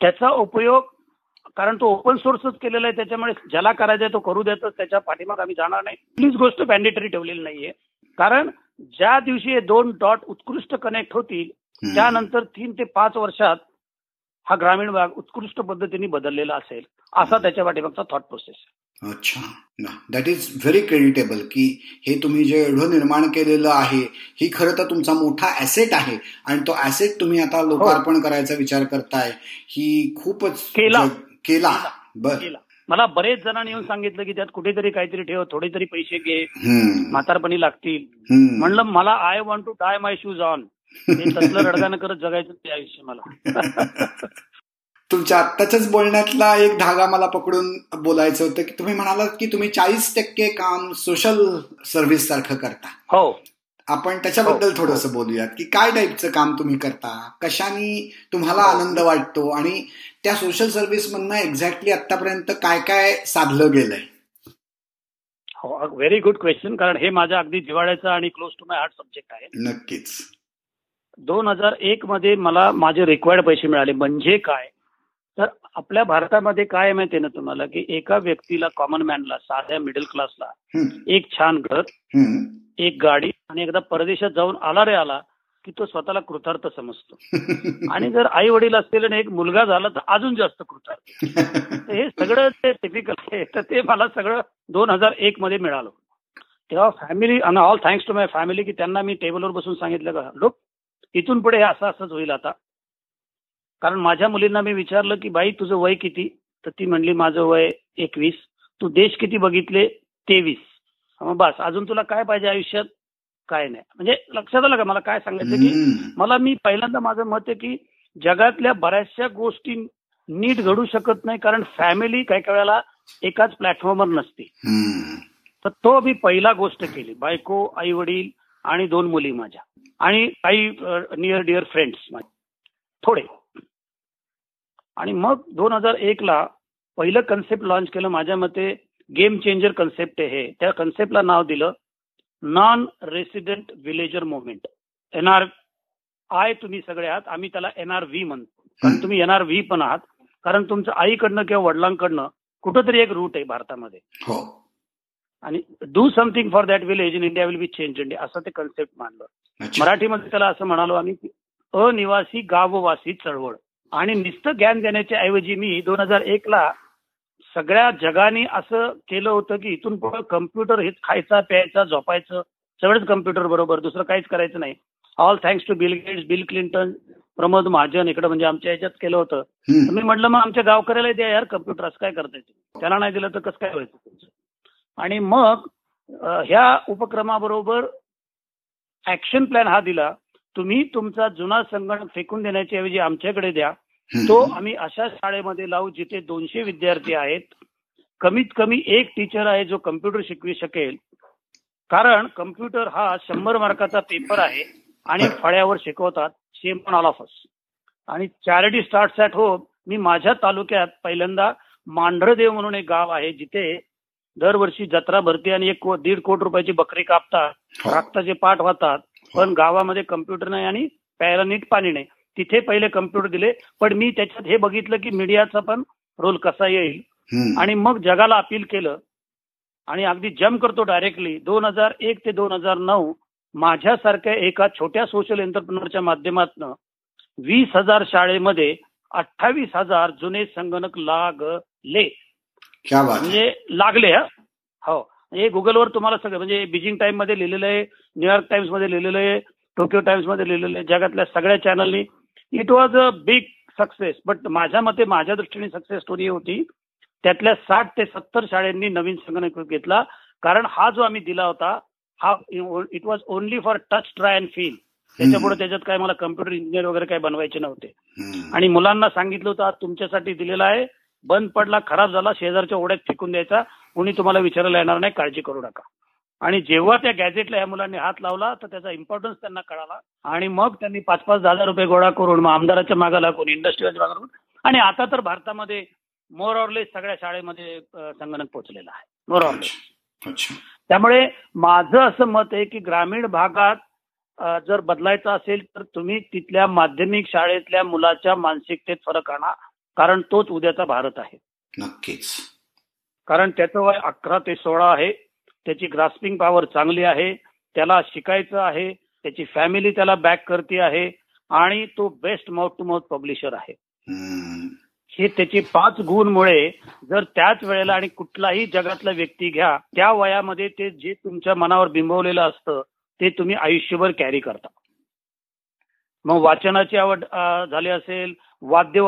त्याचा उपयोग कारण तो ओपन सोर्सच केलेला आहे त्याच्यामुळे ज्याला करायचा आहे तो करू देतो त्याच्या पाठीमाग आम्ही जाणार नाही. प्लीज गोष्ट मॅन्डेटरी ठेवलेली नाहीये. कारण ज्या दिवशी हे दोन डॉट उत्कृष्ट कनेक्ट होतील त्यानंतर तीन ते पाच वर्षात हा ग्रामीण भाग उत्कृष्ट पद्धतीने बदललेला असेल असा त्याच्या पाठीमागचा थॉट प्रोसेस अच्छा. दॅट इज व्हेरी क्रेडिटेबल की हे तुम्ही जे एवढं निर्माण केलेलं आहे ही खरं तर तुमचा मोठा ऍसेट आहे आणि तो ऍसेट तुम्ही आता लोकार्पण हो. करायचा विचार करताय ही खूपच केला. केला. बर. मला बरेच जणांनी येऊन सांगितलं की त्यात कुठेतरी काहीतरी ठेव थोडे तरी पैसे घे म्हातारपणी लागतील. म्हणलं मला I want to tie my shoes on तसलं रडगाणं करत जगायचं ते आयुष्य मला. तुमच्या आत्ताच्याच बोलण्यातला एक धागा मला पकडून बोलायचं होतं की तुम्ही म्हणालात की तुम्ही चाळीस टक्के काम सोशल सर्व्हिस सारखं करता. हो. आपण त्याच्याबद्दल हो, थोडस. बोलूयात की काय टाईपचं काम तुम्ही करता? कशाने तुम्हाला हो. आनंद वाटतो? आणि त्या सोशल सर्व्हिस मधनं एक्झॅक्टली आतापर्यंत काय काय साधलं गेलंय? हो व्हेरी गुड क्वेश्चन कारण हे माझ्या अगदी जिवाळ्याचं आणि close to my heart subject आहे. नक्कीच. दोन हजार एक मध्ये मला माझे रिक्वायर्ड पैसे मिळाले. म्हणजे काय? तर आपल्या भारतामध्ये काय माहिती ना तुम्हाला? की एका व्यक्तीला कॉमन मॅनला साध्या मिडल क्लासला एक छान घर एक गाडी आणि एकदा परदेशात जाऊन आला रे आला की तो स्वतःला कृतार्थ समजतो. आणि जर आई वडील असतील एक मुलगा झाला तर अजून जास्त कृतार्थ. हे सगळं ते टिपिकल आहे तर ते मला सगळं दोन हजार एक मध्ये मिळालं. तेव्हा फॅमिली आणि all thanks to my family की त्यांना मी टेबलवर बसून सांगितलं का लोक इथून पुढे हे असं असंच होईल आता. कारण माझ्या मुलींना मी विचारलं की बाई तुझं वय किती? तर ती म्हणली माझं वय एकवीस. तू देश किती बघितले? तेवीस. मग बस अजून तुला काय पाहिजे आयुष्यात? काय नाही. म्हणजे लक्षात आलं का मला काय सांगायचं की मला मी पहिल्यांदा माझं मत आहे की जगातल्या बऱ्याचशा गोष्टी नीट घडू शकत नाही कारण फॅमिली काही काही वेळेला एकाच प्लॅटफॉर्मवर नसते. तर तो मी पहिला गोष्ट केली बायको आई वडील आणि दोन मुली माझ्या. आणि काही नियर डिअर फ्रेंड्स थोडे. आणि मग दोन हजार एक ला पहिलं कन्सेप्ट लॉन्च केलं माझ्या मते गेम चेंजर कन्सेप्ट आहे त्या कन्सेप्टला नाव दिलं non resident villager movement N R तुम्ही सगळे आहात. आम्ही त्याला एनआर व्ही म्हणतो. कारण तुम्ही एनआर व्ही पण आहात. कारण तुमचं आईकडनं किंवा वडिलांकडनं कुठंतरी एक रूट आहे भारतामध्ये. हो. आणि do something for that village in India will be change India असं ते कन्सेप्ट मानलं. मराठीमध्ये त्याला असं म्हणालो आम्ही अनिवासी गाववासी चळवळ. आणि नुसतं ज्ञान देण्याच्या ऐवजी मी दोन हजार एक ला सगळ्या जगाने असं केलं होतं की इथून पुढे कम्प्युटर हेच खायचा प्यायचा झोपायचं सगळंच कम्प्युटर बरोबर दुसरं काहीच करायचं नाही. All thanks to Bill Gates Bill Clinton Pramod Mahajan इकडे म्हणजे आमच्या ह्याच्यात केलं होतं. मी म्हटलं मग आमच्या गावकऱ्याला द्या यार कम्प्युटर असं काय करता त्याला नाही दिलं तर कसं काय व्हायचं? आणि मग ह्या उपक्रमाबरोबर ऍक्शन प्लॅन हा दिला. तुम्ही तुमचा जुना संगणक फेकून देण्याच्या ऐवजी आमच्याकडे द्या. तो आम्ही अशा शाळेमध्ये लावू जिथे दोनशे विद्यार्थी आहेत. कमीत कमी एक टीचर आहे जो कम्प्युटर शिकवी शकेल. कारण कम्प्युटर हा शंभर मार्काचा पेपर आहे आणि फळ्यावर शिकवतात. Same on all of us आणि चॅरिटी स्टार्ट ॲट होम मी माझ्या तालुक्यात पहिल्यांदा मांढरदेव म्हणून एक गाव आहे जिथे दरवर्षी जत्रा भरती आणि एक दीड कोटी रुपयाची बकरी कापतात रक्ताचे पाठ होतात पण गावामध्ये कम्प्युटर नाही आणि प्यायला नीट पाणी नाही. तिथे पहिले कम्प्युटर दिले पण मी त्याच्यात हे बघितलं की मीडियाचा पण रोल कसा येईल. आणि मग जगाला अपील केलं. आणि अगदी जम करतो डायरेक्टली दोन हजार एक ते दोन हजार नऊ माझ्यासारख्या एका छोट्या सोशल एंटरप्रिनरच्या माध्यमातून वीस हजार शाळेमध्ये अठ्ठावीस हजार जुने संगणक लागले. म्हणजे लागले हो? हे. गुगलवर तुम्हाला सगळं म्हणजे बिजिंग टाइममध्ये लिहिलेलं आहे न्यूयॉर्क टाइम्समध्ये लिहिलेलं आहे टोकियो टाइम्समध्ये लिहिलेलं आहे जगातल्या सगळ्या चॅनलनी it was a big success but माझ्या मते माझ्या दृष्टीने सक्सेस स्टोरी होती. त्यातल्या साठ ते सत्तर शाळांनी नवीन संगणक घेतला. कारण हा जो आम्ही दिला होता हा it was only for touch try and feel त्याच्यापुढे त्याच्यात काय मला कम्प्युटर इंजिनियर वगैरे काय बनवायचे नव्हते. आणि मुलांना सांगितलं होतं आज तुमच्यासाठी दिलेला आहे बंद पडला खराब झाला शेजारच्या ओढ्यात फेकून द्यायचा कोणी तुम्हाला विचारायला येणार नाही काळजी करू नका. आणि जेव्हा त्या गॅजेटला या मुलांनी हात लावला तर त्याचा इम्पॉर्टन्स त्यांना कळाला. आणि मग त्यांनी पाच पाच हजार रुपये गोळा करून मग आमदाराच्या मागाला कोण इंडस्ट्रीच्या मागाला आणि आता तर भारतामध्ये मोर ऑरलेस सगळ्या शाळेमध्ये संगणक पोहोचलेला आहे. मोर ऑरलेस त्यामुळे माझं असं मत आहे की ग्रामीण भागात जर बदलायचं असेल तर तुम्ही तिथल्या माध्यमिक शाळेतल्या मुलाच्या मानसिकतेत फरक आणा. कारण तोच उद्याचा भारत आहे. नक्कीच. कारण त्याचं वय अकरा ते सोळा आहे. त्याची ग्रास्पिंग पॉवर चांगली आहे. त्याला शिकायचं आहे. त्याची फॅमिली त्याला बॅक करते आहे. आणि तो best mouth to mouth publisher आहे. हे त्याची पाच गुणमुळे जर त्याच वेळेला आणि कुठलाही जगातला व्यक्ती घ्या त्या वयामध्ये ते जे तुमच्या मनावर बिंबवलेलं असतं ते तुम्ही आयुष्यभर कॅरी करता. मग वाचनाची आवड झाली असेल वाद्य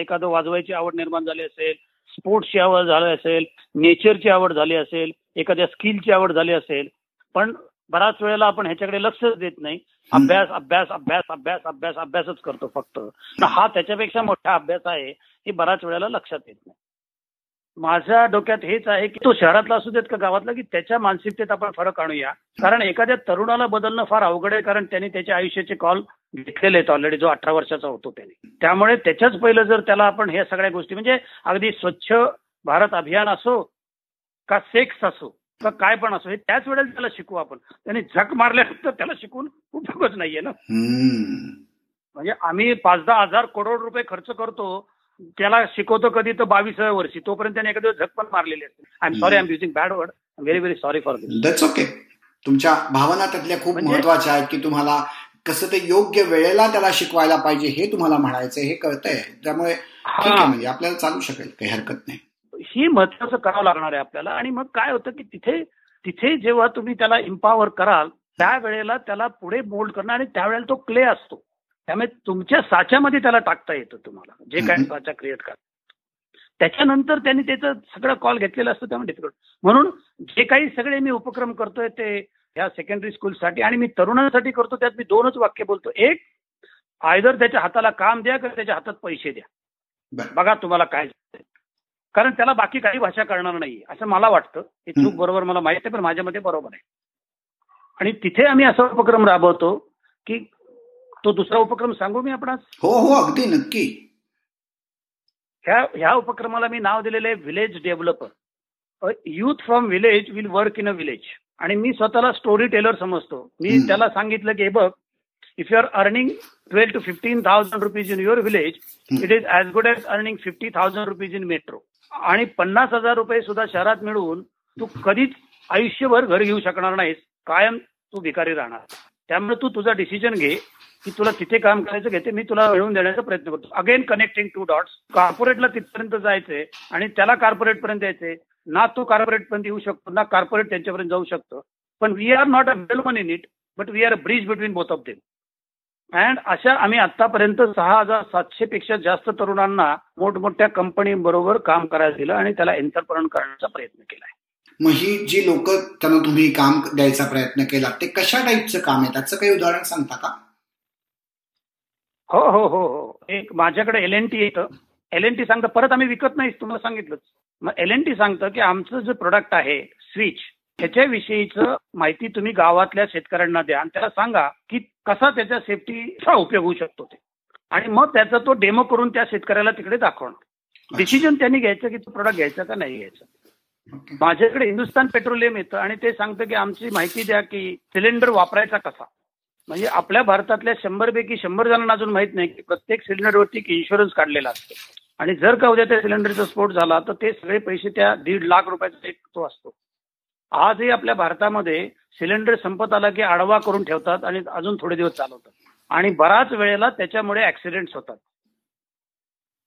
एखादं वाजवायची आवड निर्माण झाली असेल स्पोर्ट्सची आवड झाली असेल नेचरची आवड झाली असेल एखाद्या स्किलची आवड झाली असेल पण बऱ्याच वेळेला आपण ह्याच्याकडे लक्षच देत नाही. अभ्यास अभ्यास अभ्यास अभ्यास अभ्यास अभ्यासच करतो फक्त. हा त्याच्यापेक्षा मोठा अभ्यास आहे हे बऱ्याच वेळेला लक्षात येत नाही. माझ्या डोक्यात हेच आहे की तो शहरातला असू देत का गावातला की त्याच्या मानसिकतेत आपण फरक आणूया. कारण एखाद्या तरुणाला बदलणं फार अवघड आहे कारण त्यांनी त्याच्या आयुष्याचे कॉल घेतलेले आहेत ऑलरेडी जो अठरा वर्षाचा होतो त्याने. त्यामुळे त्याच्याच पहिलं जर त्याला आपण हे सगळ्या गोष्टी म्हणजे अगदी स्वच्छ भारत अभियान असो का सेक्स असो का काय पण असो हे त्याच वेळेला त्याला शिकू आपण. त्यांनी झक मारल्यानंतर त्याला शिकून उपयोगच नाहीये ना. म्हणजे आम्ही पाच दहा हजार करोड रुपये खर्च करतो त्याला शिकवतो कधी तर बावीसाव्या वर्षी. तोपर्यंत त्याने एखाद्या झक पण मारलेली असते. I am sorry I am using bad word very very sorry for this okay तुमच्या भावना त्यातल्या खूप म्हणजे महत्त्वाच्या आहेत की तुम्हाला कसं ते योग्य वेळेला त्याला शिकवायला पाहिजे हे तुम्हाला म्हणायचं हे कळतंय. त्यामुळे म्हणजे आपल्याला चालू शकेल काही हरकत नाही. ही महत्वाचं करावं लागणार आहे आपल्याला. आणि मग काय होतं की तिथे तिथे जेव्हा तुम्ही त्याला इम्पावर कराल त्यावेळेला त्याला पुढे मोल्ड करणं आणि त्यावेळेला तो क्ले असतो. त्यामुळे तुमच्या साच्यामध्ये त्याला टाकता येतं तुम्हाला जे काय साचा क्रिएट करा त्याच्यानंतर त्यांनी त्याचं सगळं कॉल घेतलेलं असतं त्यामुळे डिफिकल्ट म्हणून जे काही सगळे मी उपक्रम करतोय ते ह्या सेकंडरी स्कूलसाठी आणि मी तरुणांसाठी करतो त्यात मी दोनच वाक्य बोलतो. एक आयदर त्याच्या हाताला काम द्या किंवा त्याच्या हातात पैसे द्या. बघा तुम्हाला काय कारण त्याला बाकी काही भाषा कळणार नाही असं मला वाटतं. हे चूक बरोबर मला माहिती आहे पण माझ्यामध्ये बरोबर आहे. आणि तिथे आम्ही असा उपक्रम राबवतो की तो दुसरा उपक्रम सांगू मी आपण हो हो अगदी नक्की. ह्या ह्या उपक्रमाला मी नाव दिलेलं आहे village developer youth from village will work in a village आणि मी स्वतःला स्टोरी टेलर समजतो. मी त्याला सांगितलं की बघ if you are earning twelve to fifteen thousand rupees in your village it is as good as earning fifty thousand rupees in metro आणि पन्नास हजार रुपये सुद्धा शहरात मिळवून तू कधीच आयुष्यभर घर घेऊ शकणार नाहीस. कायम तू भिकारी राहणार. त्यामुळे तू तुझा डिसिजन घे. की तुला तिथे काम करायचं घेते मी तुला मिळवून देण्याचा प्रयत्न करतो. अगेन कनेक्टिंग टू डॉट्स कॉर्पोरेटला तिथपर्यंत जायचंय आणि त्याला कॉर्पोरेट पर्यंत यायचंय. ना तो कॉर्पोरेट पर्यंत येऊ शकतो ना कॉर्पोरेट त्यांच्यापर्यंत जाऊ शकतो. पण we are not a one in it but we are a bridge between both of them and अशा आम्ही आतापर्यंत सहा हजार सातशे पेक्षा जास्त तरुणांना मोठमोठ्या कंपनीबरोबर काम करायला दिलं आणि त्याला एंटरप्रन करण्याचा प्रयत्न केला आहे. मग ही जी लोक त्यांना तुम्ही काम द्यायचा प्रयत्न केला ते कशा टाईपचं काम आहे? त्याचं काही उदाहरण सांगता का? हो हो हो हो. एक माझ्याकडे एल एन टी येतं. एल एन टी सांगतं परत आम्ही विकत नाही तुम्हाला सांगितलंच. मग एल एन टी सांगतं की आमचं जे प्रोडक्ट आहे स्विच त्याच्याविषयीचं माहिती तुम्ही गावातल्या शेतकऱ्यांना द्या आणि त्याला सांगा की कसा त्याच्या सेफ्टीचा उपयोग होऊ शकतो ते. आणि मग त्याचा तो डेमो करून त्या शेतकऱ्याला तिकडे दाखवणं. डिसिजन त्यांनी घ्यायचं की तो प्रोडक्ट घ्यायचा का नाही घ्यायचा. माझ्याकडे हिंदुस्तान पेट्रोलियम येतं आणि ते सांगतं की आमची माहिती द्या की सिलेंडर वापरायचा कसा. म्हणजे आपल्या भारतातल्या शंभर पैकी शंभर जणांना अजून माहीत नाही की प्रत्येक सिलेंडरवरती इन्शुरन्स काढलेला असतो. आणि जर का उद्या त्या सिलेंडरचा स्फोट झाला तर ते सगळे पैसे त्या दीड लाख रुपयाचा एक तो असतो. आजही आपल्या भारतामध्ये सिलेंडर संपत आला की आडवा करून ठेवतात आणि अजून थोडे दिवस चालवतात. आणि बराच वेळेला त्याच्यामुळे ऍक्सिडेंट्स होतात.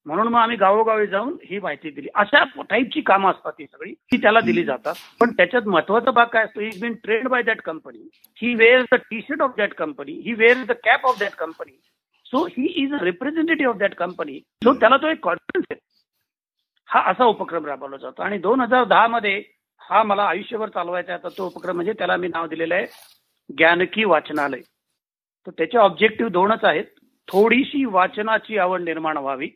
म्हणून मग आम्ही गावोगावी जाऊन ही माहिती दिली. अशा टाईपची कामं असतात ही सगळी ती त्याला दिली जातात. पण त्याच्यात महत्त्वाचा भाग काय असतो is been trained by that company he wear the T shirt of that company he wear the cap of that company so he is a representative of that company so त्याला तो एक कॉन्फिडन्स आहे. हा असा उपक्रम राबवला जातो. आणि दोन हजार दहा मध्ये हा मला आयुष्यभर चालवायचा आहे. तो उपक्रम म्हणजे त्याला मी नाव दिलेलं आहे ज्ञानकी वाचनालय. तर त्याचे ऑब्जेक्टिव्ह दोनच आहेत. थोडीशी वाचनाची आवड निर्माण व्हावी.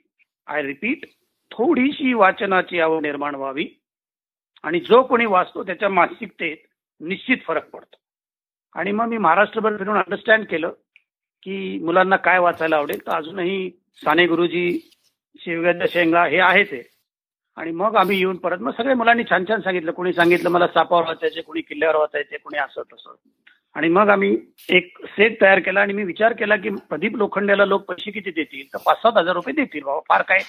आय रिपीट थोडीशी वाचनाची आवड निर्माण व्हावी आणि जो कोणी वाचतो त्याच्या मानसिकतेत निश्चित फरक पडतो. आणि मग मी महाराष्ट्रभर फिरून अंडरस्टँड केलं की मुलांना काय वाचायला आवडेल तर अजूनही साने गुरुजी शिवगद्य शेंगा हे आहे ते आणि मग आम्ही येऊन परत मग सगळ्या मुलांनी छान छान सांगितलं. कोणी सांगितलं मला सापावर वाचायचे कोणी किल्ल्यावर वाचायचे कोणी असं तसं. आणि मग आम्ही एक सेट तयार केला आणि मी विचार केला की प्रदीप लोखंडेला लोक पैसे किती देतील? तर पाच सात हजार रुपये देतील. बाबा फार काय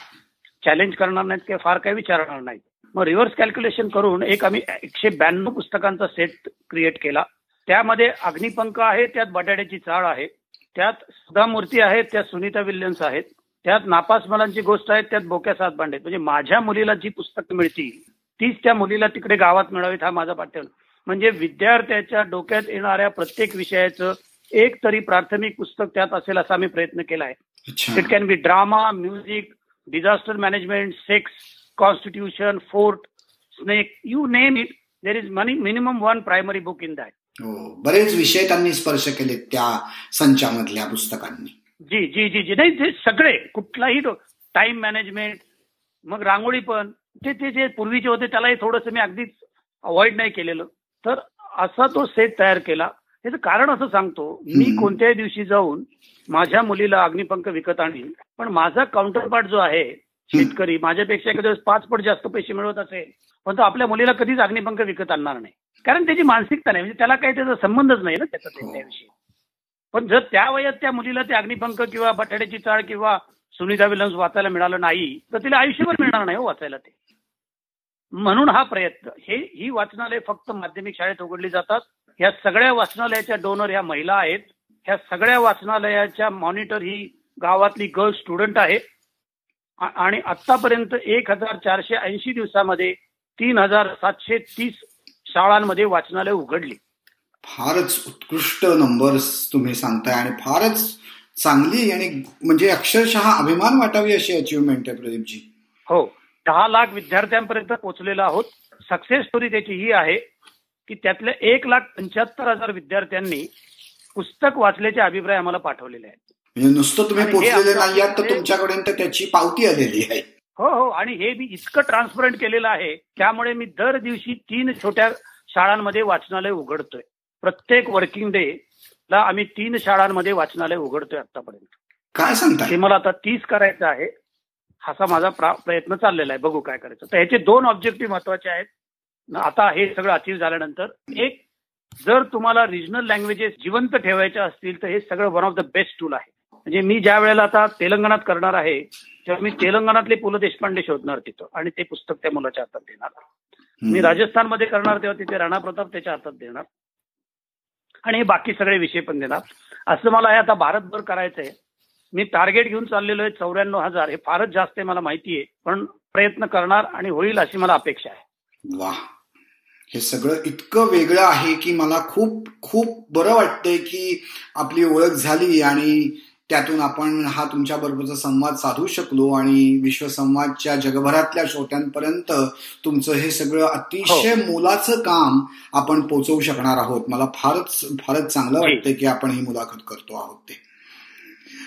चॅलेंज करणार नाहीत किंवा फार काय विचारणार नाहीत. मग रिव्हर्स कॅल्क्युलेशन करून एक आम्ही एकशे ब्याण्णव पुस्तकांचा सेट क्रिएट केला. त्यामध्ये अग्निपंख आहे त्यात बटाट्याची चाळ आहे त्यात सुधा मूर्ती आहेत त्यात सुनीता विल्यम्स आहेत त्यात नापास मुलांची गोष्ट आहे त्यात बोक्या सात बांडे म्हणजे माझ्या मुलीला जी पुस्तकं मिळतील तीच त्या मुलीला तिकडे गावात मिळावीत हा माझा पाठ्य म्हणजे विद्यार्थ्याच्या डोक्यात येणाऱ्या प्रत्येक विषयाचं एक तरी प्राथमिक पुस्तक त्यात असेल असा आम्ही प्रयत्न केला आहे. It can be drama music disaster management sex constitution fort snake you name it there is many minimum one primary book in that बरेच विषय त्यांनी स्पर्श केले त्या संचामधल्या पुस्तकांनी. जी जी जी जी. नाही ते सगळे कुठलाही टाइम मॅनेजमेंट मग रांगोळी पण ते ते जे पूर्वीचे होते त्यालाही थोडंसं मी अगदीच अवॉइड नाही केलेलं. तर असा तो सेट तयार केला. याचं कारण असं सांगतो मी कोणत्याही दिवशी जाऊन माझ्या मुलीला अग्निपंख विकत आणीन. पण माझा काउंटर पार्ट जो आहे शेतकरी माझ्यापेक्षा एखाद्या पाच पट जास्त पैसे मिळवत असेल पण तो आपल्या मुलीला कधीच अग्निपंख विकत आणणार नाही. कारण त्याची मानसिकता नाही म्हणजे त्याला काही त्याचा संबंधच नाही ना त्याचा त्याविषयी पण जर त्या वयात त्या मुलीला ते अग्निपंख किंवा बटाट्याची चाळ किंवा सुनीता विलन्स वाचायला मिळालं नाही तर तिला आयुष्यभर मिळणार नाही हो वाचायला ते. म्हणून हा प्रयत्न. हे ही वाचनालय फक्त माध्यमिक शाळेत उघडली जातात. ह्या सगळ्या वाचनालयाच्या डोनर ह्या महिला आहेत. ह्या सगळ्या वाचनालयाच्या मॉनिटर ही गावातली गर्ल स्टुडंट आहे. आणि आतापर्यंत एक हजार चारशे ऐंशी दिवसामध्ये तीन हजार सातशे तीस शाळांमध्ये वाचनालय उघडली. फारच उत्कृष्ट नंबर्स तुम्ही सांगताय आणि फारच चांगली आणि म्हणजे अक्षरशः अभिमान वाटावी अशी अचिव्हमेंट आहे प्रदीपजी. हो. दहा लाख विद्यार्थ्यांपर्यंत पोहोचलेलो आहोत. सक्सेस स्टोरी त्याची ही आहे की त्यातल्या एक लाख पंच्याहत्तर हजार विद्यार्थ्यांनी पुस्तक वाचल्याचे अभिप्राय आम्हाला पाठवलेले आहेत. म्हणजे नुसतं तुम्ही पोहोचलेले नाही तर तुमच्याकडे त्याची पावती आलेली आहे. हो हो. आणि हे मी इतकं ट्रान्सपरंट केलेलं आहे. त्यामुळे मी दर दिवशी तीन छोट्या शाळांमध्ये वाचनालय उघडतोय. प्रत्येक वर्किंग डे ला आम्ही तीन शाळांमध्ये वाचनालय उघडतोय आतापर्यंत. काय सांगता हे मला आता तीस करायचं आहे. असा माझा प्रयत्न चाललेला आहे. बघू काय करायचं. तर ह्याचे दोन ऑब्जेक्टिव्ह महत्त्वाचे आहेत. आता हे सगळं अचीव झाल्यानंतर एक जर तुम्हाला रिजनल लँग्वेजेस जिवंत ठेवायच्या असतील तर हे सगळं one of the best tool आहे. म्हणजे मी ज्या वेळेला आता तेलंगणात करणार आहे तेव्हा मी तेलंगणातले पु ल देशपांडे शोधणार तिथं आणि ते पुस्तक त्या मुलाच्या हातात देणार. मी राजस्थानमध्ये करणार तेव्हा तिथे राणा प्रताप त्याच्या हातात देणार. आणि हे बाकी सगळे विषय पण देणार. असं मला हे आता भारतभर करायचंय. मी टार्गेट घेऊन चाललेलो आहे चौऱ्याण्णव हजार. हे फारच जास्त आहे मला माहिती आहे. पण प्रयत्न करणार आणि होईल अशी मला अपेक्षा आहे. वा हे सगळं इतकं वेगळं आहे की मला खूप खूप बरं वाटतंय की आपली ओळख झाली आणि त्यातून आपण हा तुमच्या बरोबरचा संवाद साधू शकलो आणि विश्वसंवादच्या जगभरातल्या श्रोत्यांपर्यंत तुमचं हे सगळं अतिशय हो. मोलाचं काम आपण पोचवू शकणार आहोत. मला फारच फारच चांगलं वाटतंय की आपण ही मुलाखत करतो आहोत ते.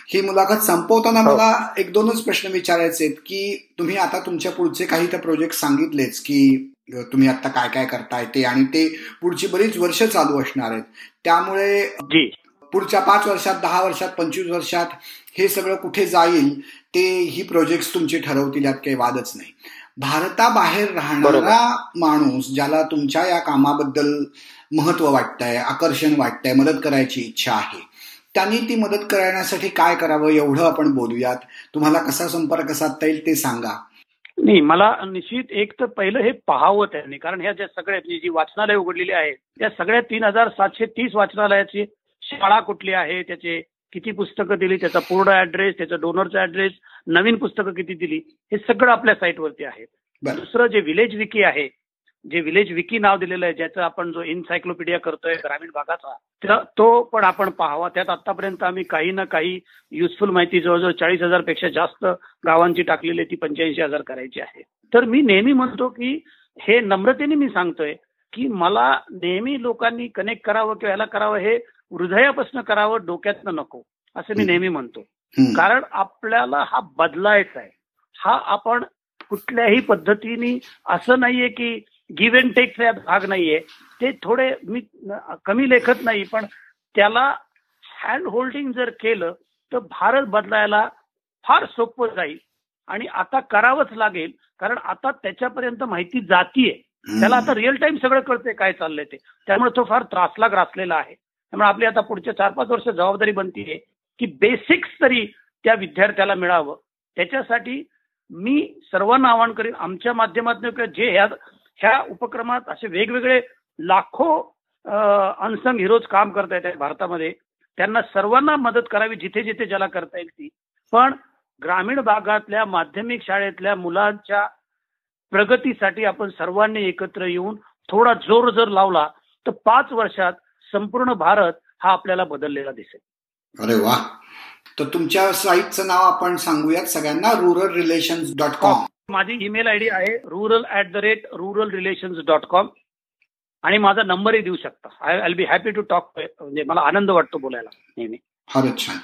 ही मुलाखत संपवताना हो. मला एक दोनच प्रश्न विचारायचे आहेत की तुम्ही आता तुमच्या पुढचे काही त्या प्रोजेक्ट सांगितलेच की तुम्ही आता काय काय करताय ते आणि ते पुढची बरीच वर्ष चालू असणार आहेत. त्यामुळे पुढच्या पाच वर्षात दहा वर्षात पंचवीस वर्षात हे सगळं कुठे जाईल ते ही प्रोजेक्ट तुमचे ठरवतील यात काही वादच नाही. भारताबाहेर राहणारा माणूस ज्याला तुमच्या या कामाबद्दल महत्त्व वाटतंय आकर्षण वाटतंय मदत करायची इच्छा आहे त्यांनी ती मदत करण्यासाठी काय करावं एवढं आपण बोलूयात. तुम्हाला कसा संपर्क साधता येईल ते सांगा. नाही मला निश्चित एक तर पहिलं हे पाहावं त्यांनी कारण ह्या ज्या सगळ्या जी वाचनालय उघडलेली आहेत त्या सगळ्या तीन हजार सातशे तीस वाचनालयाची शाळा कुठली आहे त्याचे किती पुस्तकं दिली त्याचा पूर्ण ऍड्रेस त्याचा डोनरचा ऍड्रेस नवीन पुस्तकं किती दिली हे सगळं आपल्या साईटवरती आहे. दुसरं जे विलेज विकी आहे जे विलेज विकी नाव दिलेलं आहे ज्याचं आपण जो इन्सायक्लोपीडिया करतोय ग्रामीण भागाचा तो पण आपण पाहावा. त्यात आतापर्यंत आम्ही काही ना काही युजफुल माहिती जवळजवळ चाळीस हजारपेक्षा जास्त गावांची टाकलेली ती पंच्याऐंशी हजार करायची आहे. तर मी नेहमी म्हणतो की हे नम्रतेने मी सांगतोय की मला नेहमी लोकांनी कनेक्ट करावं किंवा ह्याला करावं हे हृदयापासून करावं डोक्यातनं नको असं मी नेहमी म्हणतो. कारण आपल्याला हा बदलायचा आहे. हा आपण कुठल्याही पद्धतीने असं नाहीये की गिव्ह अँड टेकचा भाग नाहीये. ते थोडे मी कमी लेखत नाही पण त्याला हँड होल्डिंग जर केलं तर भारत बदलायला फार सोपं जाईल. आणि आता करावंच लागेल कारण आता त्याच्यापर्यंत माहिती जातीये. त्याला आता रिअल टाइम सगळं कळतंय काय चाललंय ते. त्यामुळे तो फार त्रासला ग्रासलेला आहे. त्यामुळे आपली आता पुढच्या चार पाच वर्ष जबाबदारी बनतीये की बेसिक्स तरी त्या विद्यार्थ्याला मिळावं. त्याच्यासाठी मी सर्वांना आवाहन करेन आमच्या माध्यमातून जे ह्या ह्या उपक्रमात असे वेगवेगळे लाखो अनसंग हिरोज काम करता येत भारतामध्ये. त्यांना सर्वांना मदत करावी जिथे जिथे ज्याला करता येईल ती. पण ग्रामीण भागातल्या माध्यमिक शाळेतल्या मुलांच्या प्रगतीसाठी आपण सर्वांनी एकत्र येऊन थोडा जोर जर लावला तर पाच वर्षात संपूर्ण भारत हा आपल्याला बदललेला दिसेल. अरे वा. तर तुमच्या साईटचं नाव आपण सांगूयात सगळ्यांना रुरल रिलेशन्स डॉट कॉम माझी ईमेल आय डी आहे rural at the rate rural relations dot com आणि माझा नंबरही देऊ शकता. I I be happy to talk म्हणजे मला आनंद वाटतो बोलायला नेहमी. फारच छान.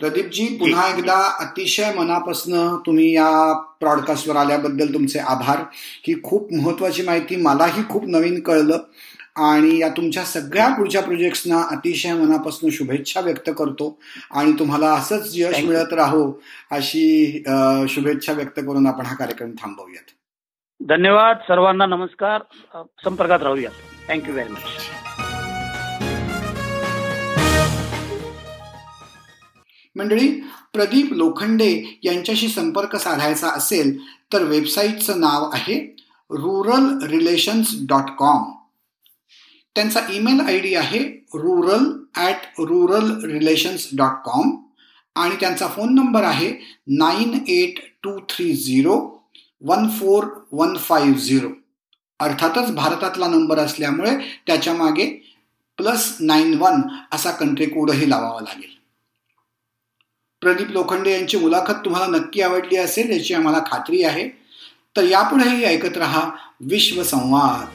प्रदीपजी पुन्हा एकदा अतिशय मनापासून तुम्ही या ब्रॉडकास्टवर आल्याबद्दल तुमचे आभार. ही खूप महत्वाची माहिती मलाही खूप नवीन कळलं. आणि या तुमच्या सगळ्या पुढच्या प्रोजेक्ट्सना अतिशय मनापासून शुभेच्छा व्यक्त करतो. आणि तुम्हाला असंच यश मिळत राहो अशी शुभेच्छा व्यक्त करून आपण हा कार्यक्रम थांबवूयात. धन्यवाद. सर्वांना नमस्कार. संपर्कात राहूयात. थँक्यू व्हेरी मच मंडळी प्रदीप लोखंडे यांच्याशी संपर्क साधायचा असेल तर वेबसाईटचं नाव आहे रुरल रिलेशन्स डॉट कॉम त्यांचा ईमेल आय डी आहे rural at rural relations dot com आणि त्यांचा फोन नंबर आहे nine eight two three zero one four one five zero. अर्थातच भारतातला नंबर असल्यामुळे त्याच्यामागे प्लस नाईन वन असा कंट्री कोडही लावावा लागेल. प्रदीप लोखंडे यांची मुलाखत तुम्हाला नक्की आवडली असेल याची आम्हाला खात्री आहे. तर यापुढेही ऐकत रहा विश्वसंवाद